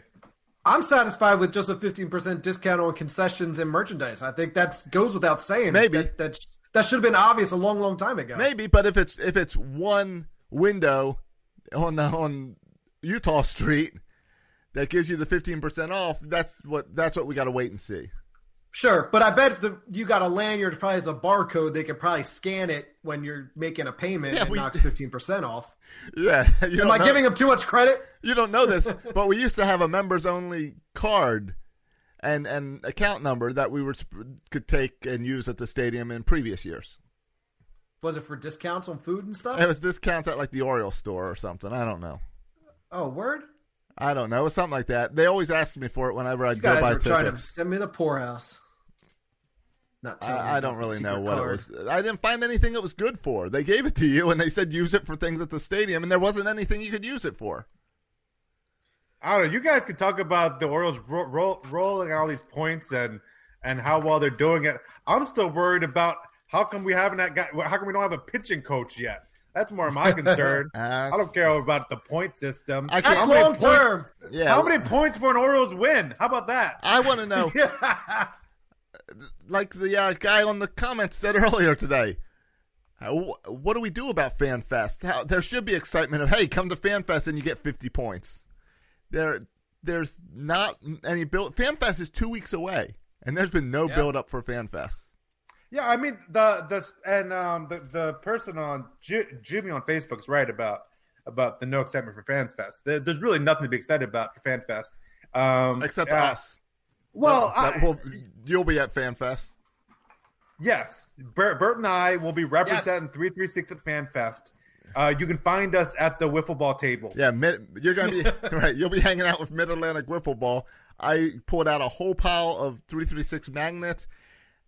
I'm satisfied with just a 15% discount on concessions and merchandise. I think that goes without saying. Maybe. that that, that should have been obvious a long, long time ago. Maybe, but if it's if it's one window on the on Eutaw Street that gives you the 15% off, that's what that's what we got to wait and see. Sure, but I bet the, you got a lanyard probably has a barcode. They could probably scan it when you're making a payment Yeah, and we- knocks 15% off. Yeah. Am I know- giving them too much credit? You don't know this, but we used to have a members only card and and account number that we were could take and use at the stadium in previous years. Was it for discounts on food and stuff? It was discounts at like the Orioles store or something. I don't know. Oh, word! I don't know. It was something like that. They always asked me for it whenever I'd You go guys buy are trying to send me the poorhouse. Not telling me I, I don't really know what card. it was. I didn't find anything it was good for. They gave it to you and they said use it for things at the stadium, and there wasn't anything you could use it for. I don't know. You guys could talk about the Orioles ro- ro- rolling all these points and and how well they're doing it. I'm still worried about how come we haven't that guy. How come we don't have a pitching coach yet? That's more my concern. Uh, I don't care about the point system. I That's can't- many long point- term. Yeah. How many points for an Orioles win? How about that? I want to know, like the uh, guy on the comments said earlier today. How, what do we do about FanFest? How, there should be excitement of hey, come to FanFest and you get 50 points. There, there's not any build. FanFest is two weeks away, and there's been no Yeah. build up for FanFest. Yeah, I mean the the and um the the person on Ju- Jimmy on Facebook is right about about the no excitement for Fans Fest. There, there's really nothing to be excited about for Fan Fest, um, Except uh, us. Well, That- I- well, you'll be at FanFest. Yes, Bert, Bert and I will be representing three three six at FanFest. Uh, you can find us at the wiffle ball table. Yeah, mid, you're gonna be right. You'll be hanging out with Mid Atlantic Wiffle Ball. I pulled out a whole pile of three three six magnets,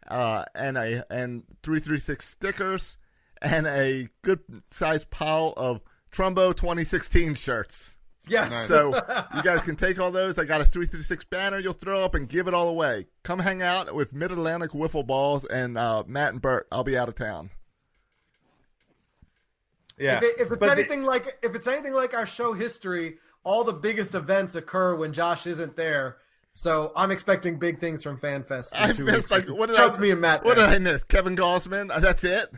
uh, and a and three three six stickers, and a good sized pile of Trumbo 2016 shirts. Yes. Nice. So you guys can take all those. I got a three three six banner. You'll throw up and give it all away. Come hang out with Mid Atlantic Wiffle Balls and uh, Matt and Bert. I'll be out of town. Yeah, If, it, if it's But the- anything like if it's anything like our show history, all the biggest events occur when Josh isn't there. So I'm expecting big things from FanFest. in I two missed weeks. like what did Trust I, me and Matt. What there. did I miss? Kevin Gausman. Uh, That's it.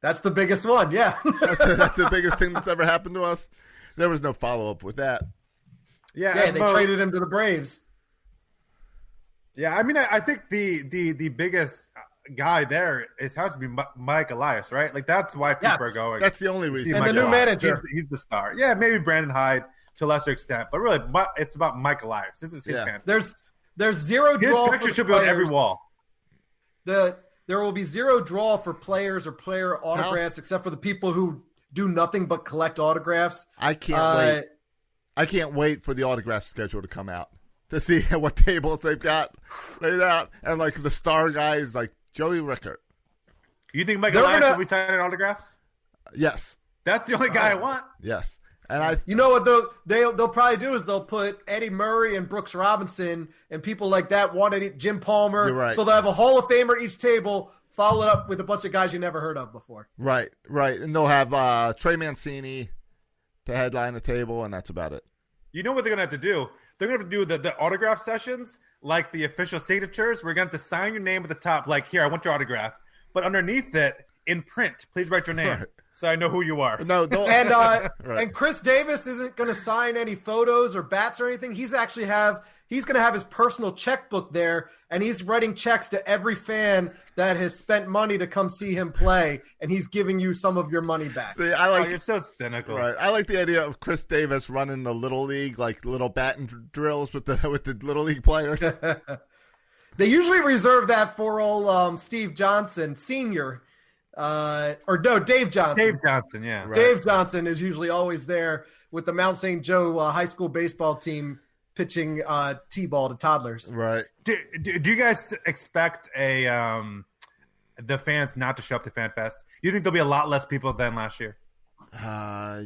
That's the biggest one. Yeah. that's, that's the biggest thing that's ever happened to us. There was no follow up with that. Yeah, yeah, they Mo- traded him to the Braves. Yeah, I mean, I, I think the the the biggest guy there is has to be Mike Elias, right? Like that's why people Yes, are going. that's the only reason. And the new Elias. manager. He's, he's the star. Yeah, maybe Brandon Hyde to a lesser extent, but really, it's about Mike Elias. This is his Yeah. fan. There's there's zero His draw. for picture the should be on every wall. The there will be zero draw for players or player autographs, except for the people who do nothing but collect autographs. I can't Uh, wait. I can't wait for the autograph schedule to come out to see what tables they've got laid out, and like the star guys like Joey Rickard. You think Mike They're Elias gonna- will be signing autographs? Yes, That's the only guy I want. yes, and I You know what they'll they'll, they'll probably do is they'll put Eddie Murray and Brooks Robinson and people like that. Want Eddie, Jim Palmer. You're right. So they'll have a Hall of Famer at each table, followed up with a bunch of guys you never heard of before. right, right, and they'll have uh, Trey Mancini to headline the table, and that's about it. You know what they're gonna have to do? They're gonna have to do the, the autograph sessions like the official signatures. We're gonna have to sign your name at the top, like here, I want your autograph, but underneath it, in print, please write your name Right. So I know who you are. No, don't. And uh, Right. and Chris Davis isn't going to sign any photos or bats or anything. He's actually have he's going to have his personal checkbook there, and he's writing checks to every fan that has spent money to come see him play, and he's giving you some of your money back. See, I Oh, like you're so cynical. Right. I like the idea of Chris Davis running the little league, like little batting dr- drills with the with the little league players. They usually reserve that for old um, Steve Johnson Senior, uh, or no, Dave Johnson. Dave Johnson, yeah. Dave Johnson is usually always there with the Mount St. Joe uh, high school baseball team pitching uh, t-ball to toddlers. right. Do, do, do you guys expect a um the fans not to show up to FanFest? Do you think there'll be a lot less people than last year? Uh,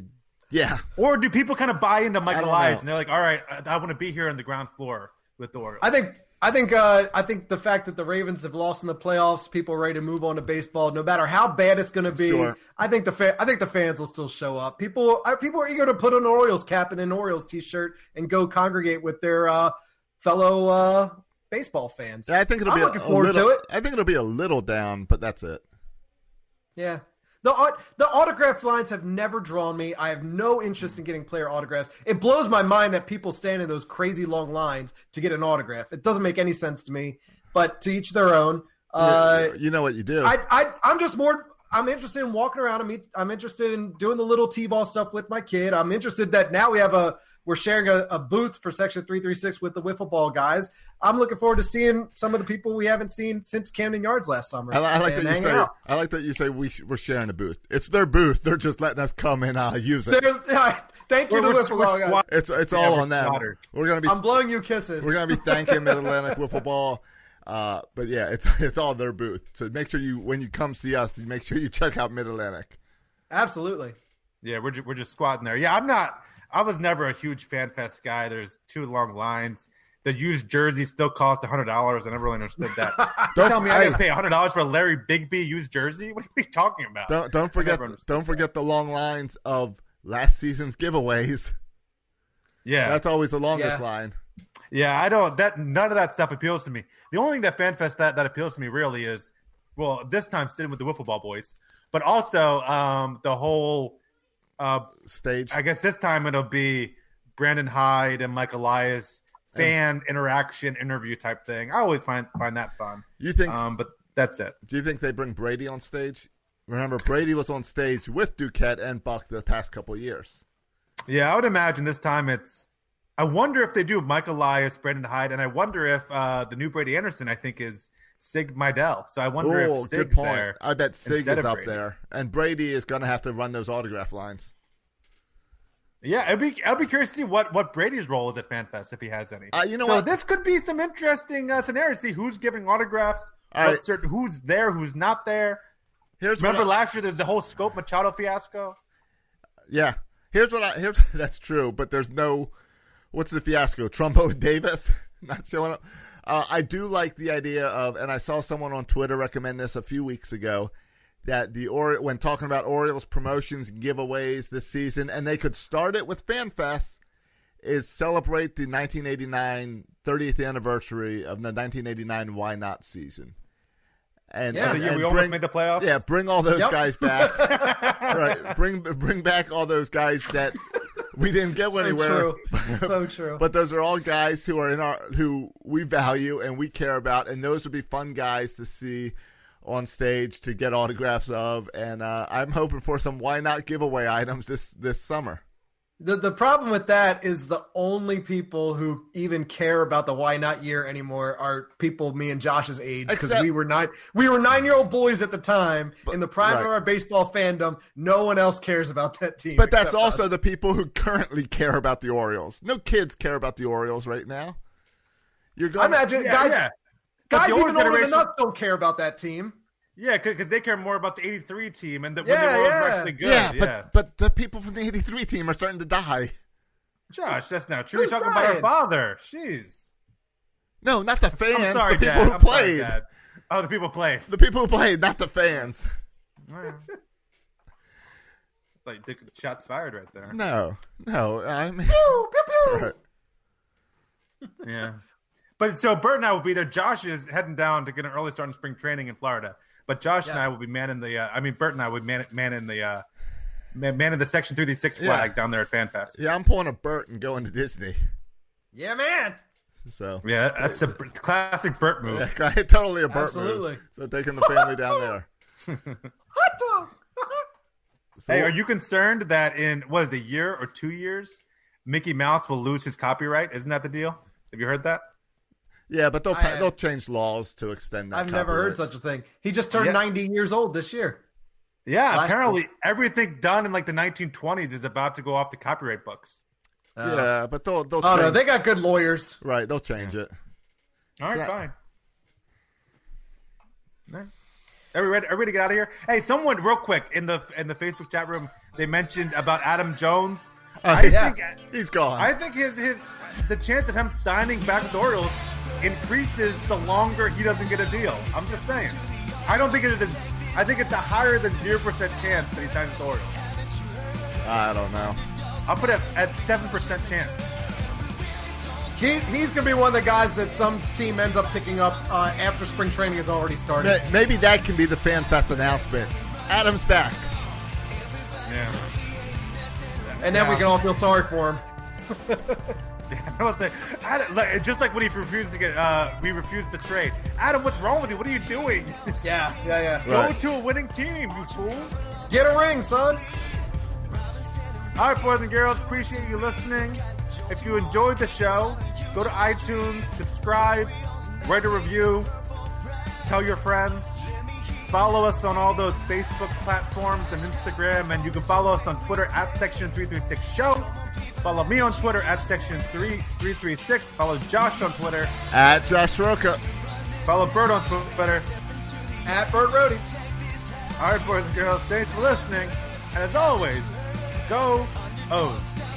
yeah. Or do people kind of buy into Mike I don't Elias know. and they're like, all right, I, I want to be here on the ground floor with the Orioles? I think I think uh, I think the fact that the Ravens have lost in the playoffs, people are ready to move on to baseball. No matter how bad it's going to be, Sure. I think the fa- I think the fans will still show up. People are people are eager to put on an Orioles cap and an Orioles t-shirt and go congregate with their uh, fellow uh, baseball fans. I think it'll I'm be a- looking a, forward little, to it. I think it'll be a little down, but that's it. Yeah. The the autograph lines have never drawn me. I have no interest in getting player autographs. It blows my mind that people stand in those crazy long lines to get an autograph. It doesn't make any sense to me. But to each their own. Uh, you, you know what you do. I, I I'm just more. I'm interested in walking around. I'm I'm interested in doing the little t-ball stuff with my kid. I'm interested that now we have a we're sharing a, a booth for Section Three Three Six with the wiffle ball guys. I'm looking forward to seeing some of the people we haven't seen since Camden Yards last summer. I, I like that you say. out. I like that you say we sh- we're sharing a booth. It's their booth. They're just letting us come and uh, use it. They're- Thank you We're- to wiffle ball guys. It's it's Yeah, all on them. slaughtered. We're gonna be I'm blowing you kisses. we're gonna be thanking Mid Atlantic Wiffle Ball. Uh, but yeah, it's it's all their booth. So make sure you when you come see us, you make sure you check out Mid Atlantic. Absolutely. Yeah, we're ju- we're just squatting there. Yeah, I'm not. I was never a huge FanFest guy. There's two long lines. The used jersey still cost hundred dollars. I never really understood that. Don't- tell me I got hey. to pay hundred dollars for a Larry Bigbie used jersey? What are we talking about? Don't don't forget don't forget the long lines of last season's giveaways. Yeah, That's always the longest Yeah. line. Yeah, I don't. That none of that stuff appeals to me. The only thing that FanFest that that appeals to me really is, well, this time sitting with the wiffle ball boys, but also um, the whole. Uh, Stage. I guess this time it'll be Brandon Hyde and Mike Elias fan interaction interview type thing. I always find find that fun. You think? Um, but that's it. Do you think they bring Brady on stage? Remember, Brady was on stage with Duquette and Buck the past couple years. Yeah, I would imagine this time it's. I wonder if they do Mike Elias, Brandon Hyde, and I wonder if uh, the new Brady Anderson, I think, is Sig Mejdal. So I wonder Oh, if Sig's good point. there. I bet Sig is up Brady. there, and Brady is going to have to run those autograph lines. Yeah, I'd be I'd be curious to see what what Brady's role is at FanFest if he has any. Uh, you know so what? this could be some interesting uh, scenarios. See who's giving autographs, All right. certain who's there, who's not there. Here's remember I- last year there's the whole Schoop Machado fiasco. Yeah, here's what I here's that's true, but there's no what's the fiasco? Trumbo Davis not showing up. Uh, I do like the idea of, and I saw someone on Twitter recommend this a few weeks ago that the or when talking about Orioles promotions and giveaways this season, and they could start it with FanFest, is celebrate the 1989 30th anniversary of the 1989 Why Not season. And, Yeah, and- the year and we almost made the playoffs. Yeah, bring all those Yep. guys back. right, bring bring back all those guys that we didn't get So anywhere. true. So true. but those are all guys who are in our who we value and we care about, and those would be fun guys to see on stage to get autographs of. And uh, I'm hoping for some why not giveaway items this this summer. The the problem with that is the only people who even care about the why not year anymore are people me and Josh's age because we were nine we were nine year old boys at the time in the prime right. of our baseball fandom. No one else cares about that team. But that's also us. the people who currently care about the Orioles. No kids care about the Orioles right now. You're going. I going imagine Yeah, guys yeah. Guys the older even older generation- than us don't care about that team. Yeah, because they care more about the '83 team and the, when the Royals were yeah. actually good. yeah, Yeah, but but the people from the '83 team are starting to die. Josh, that's not true. You're Who's talking about your father. Jeez. No, not the fans. I'm sorry, the people Dad. who I'm played. Dad. Oh, the people played. The people who played, not the fans. like the shots fired right there. No, no. I mean, Pew, pew, pew. right. Yeah. But so Bert and I will be there. Josh is heading down to get an early start in spring training in Florida. But Josh and I will be manning the. Uh, I mean, Bert and I would man manning the. Uh, man, in the Section 36 six flag down there at FanFest. yeah, I'm pulling a Bert and going to Disney. Yeah, man. So Yeah, that's a b- classic Bert move. yeah, totally a Bert Absolutely. move. So taking the family down there. Hot dog. So- Hey, are you concerned that in what is it, a year or two years, Mickey Mouse will lose his copyright? Isn't that the deal? Have you heard that? Yeah, but they'll I- they'll change laws to extend that. I've never heard such a thing. He just turned Yeah. 90 years old this year. Yeah, Last apparently everything done in like the 1920s is about to go off the copyright books. Yeah, but they'll they'll Oh change. no, they got good lawyers. right, they'll change it. All right, not- fine. All right. Are we ready? Are we ready to get out of here? Hey, someone, real quick, in the in the Facebook chat room, they mentioned about Adam Jones. Uh, I yeah, think he's gone. I think his his the chance of him signing back with the Orioles increases the longer he doesn't get a deal. I'm just saying. I don't think it is. I think it's a higher than zero percent chance that he signs with the Orioles. I don't know. I'll put it at seven percent chance. He, he's going to be one of the guys that some team ends up picking up uh, after spring training has already started. Maybe that can be the FanFest announcement. Adam's back. Yeah. And then we can all feel sorry for him. I was like, Adam, like, just like when he refused to get, uh, we refused to trade. Adam, what's wrong with you? What are you doing? Yeah, yeah, yeah. Go Right. to a winning team, you fool. Get a ring, son. All right, boys and girls, appreciate you listening. If you enjoyed the show, go to iTunes, subscribe, write a review, tell your friends. Follow us on all those Facebook platforms and Instagram, and you can follow us on Twitter at Section336 Show. Follow me on Twitter at Section3336. Follow Josh on Twitter. At Josh Roca. Follow Bert on Twitter. At Bert Rohde. All right, boys and girls, thanks for listening. And as always, go O's.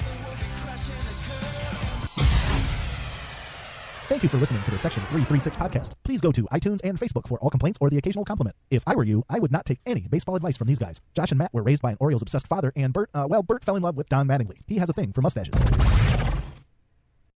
Thank you for listening to the Section 336 podcast. Please go to iTunes and Facebook for all complaints or the occasional compliment. If I were you, I would not take any baseball advice from these guys. Josh and Matt were raised by an Orioles obsessed father, and Bert, uh, well, Bert fell in love with Don Mattingly. He has a thing for mustaches.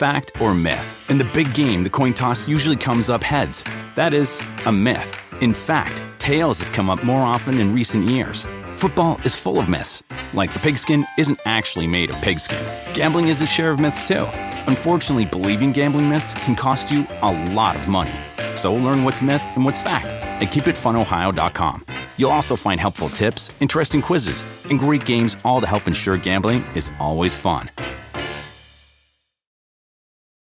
Fact or myth? In the big game, the coin toss usually comes up heads. That is a myth. In fact, tails has come up more often in recent years. Football is full of myths, like the pigskin isn't actually made of pigskin. Gambling is a share of myths too. Unfortunately, believing gambling myths can cost you a lot of money. So learn what's myth and what's fact at keepitfunohio.com. You'll also find helpful tips, interesting quizzes, and great games all to help ensure gambling is always fun.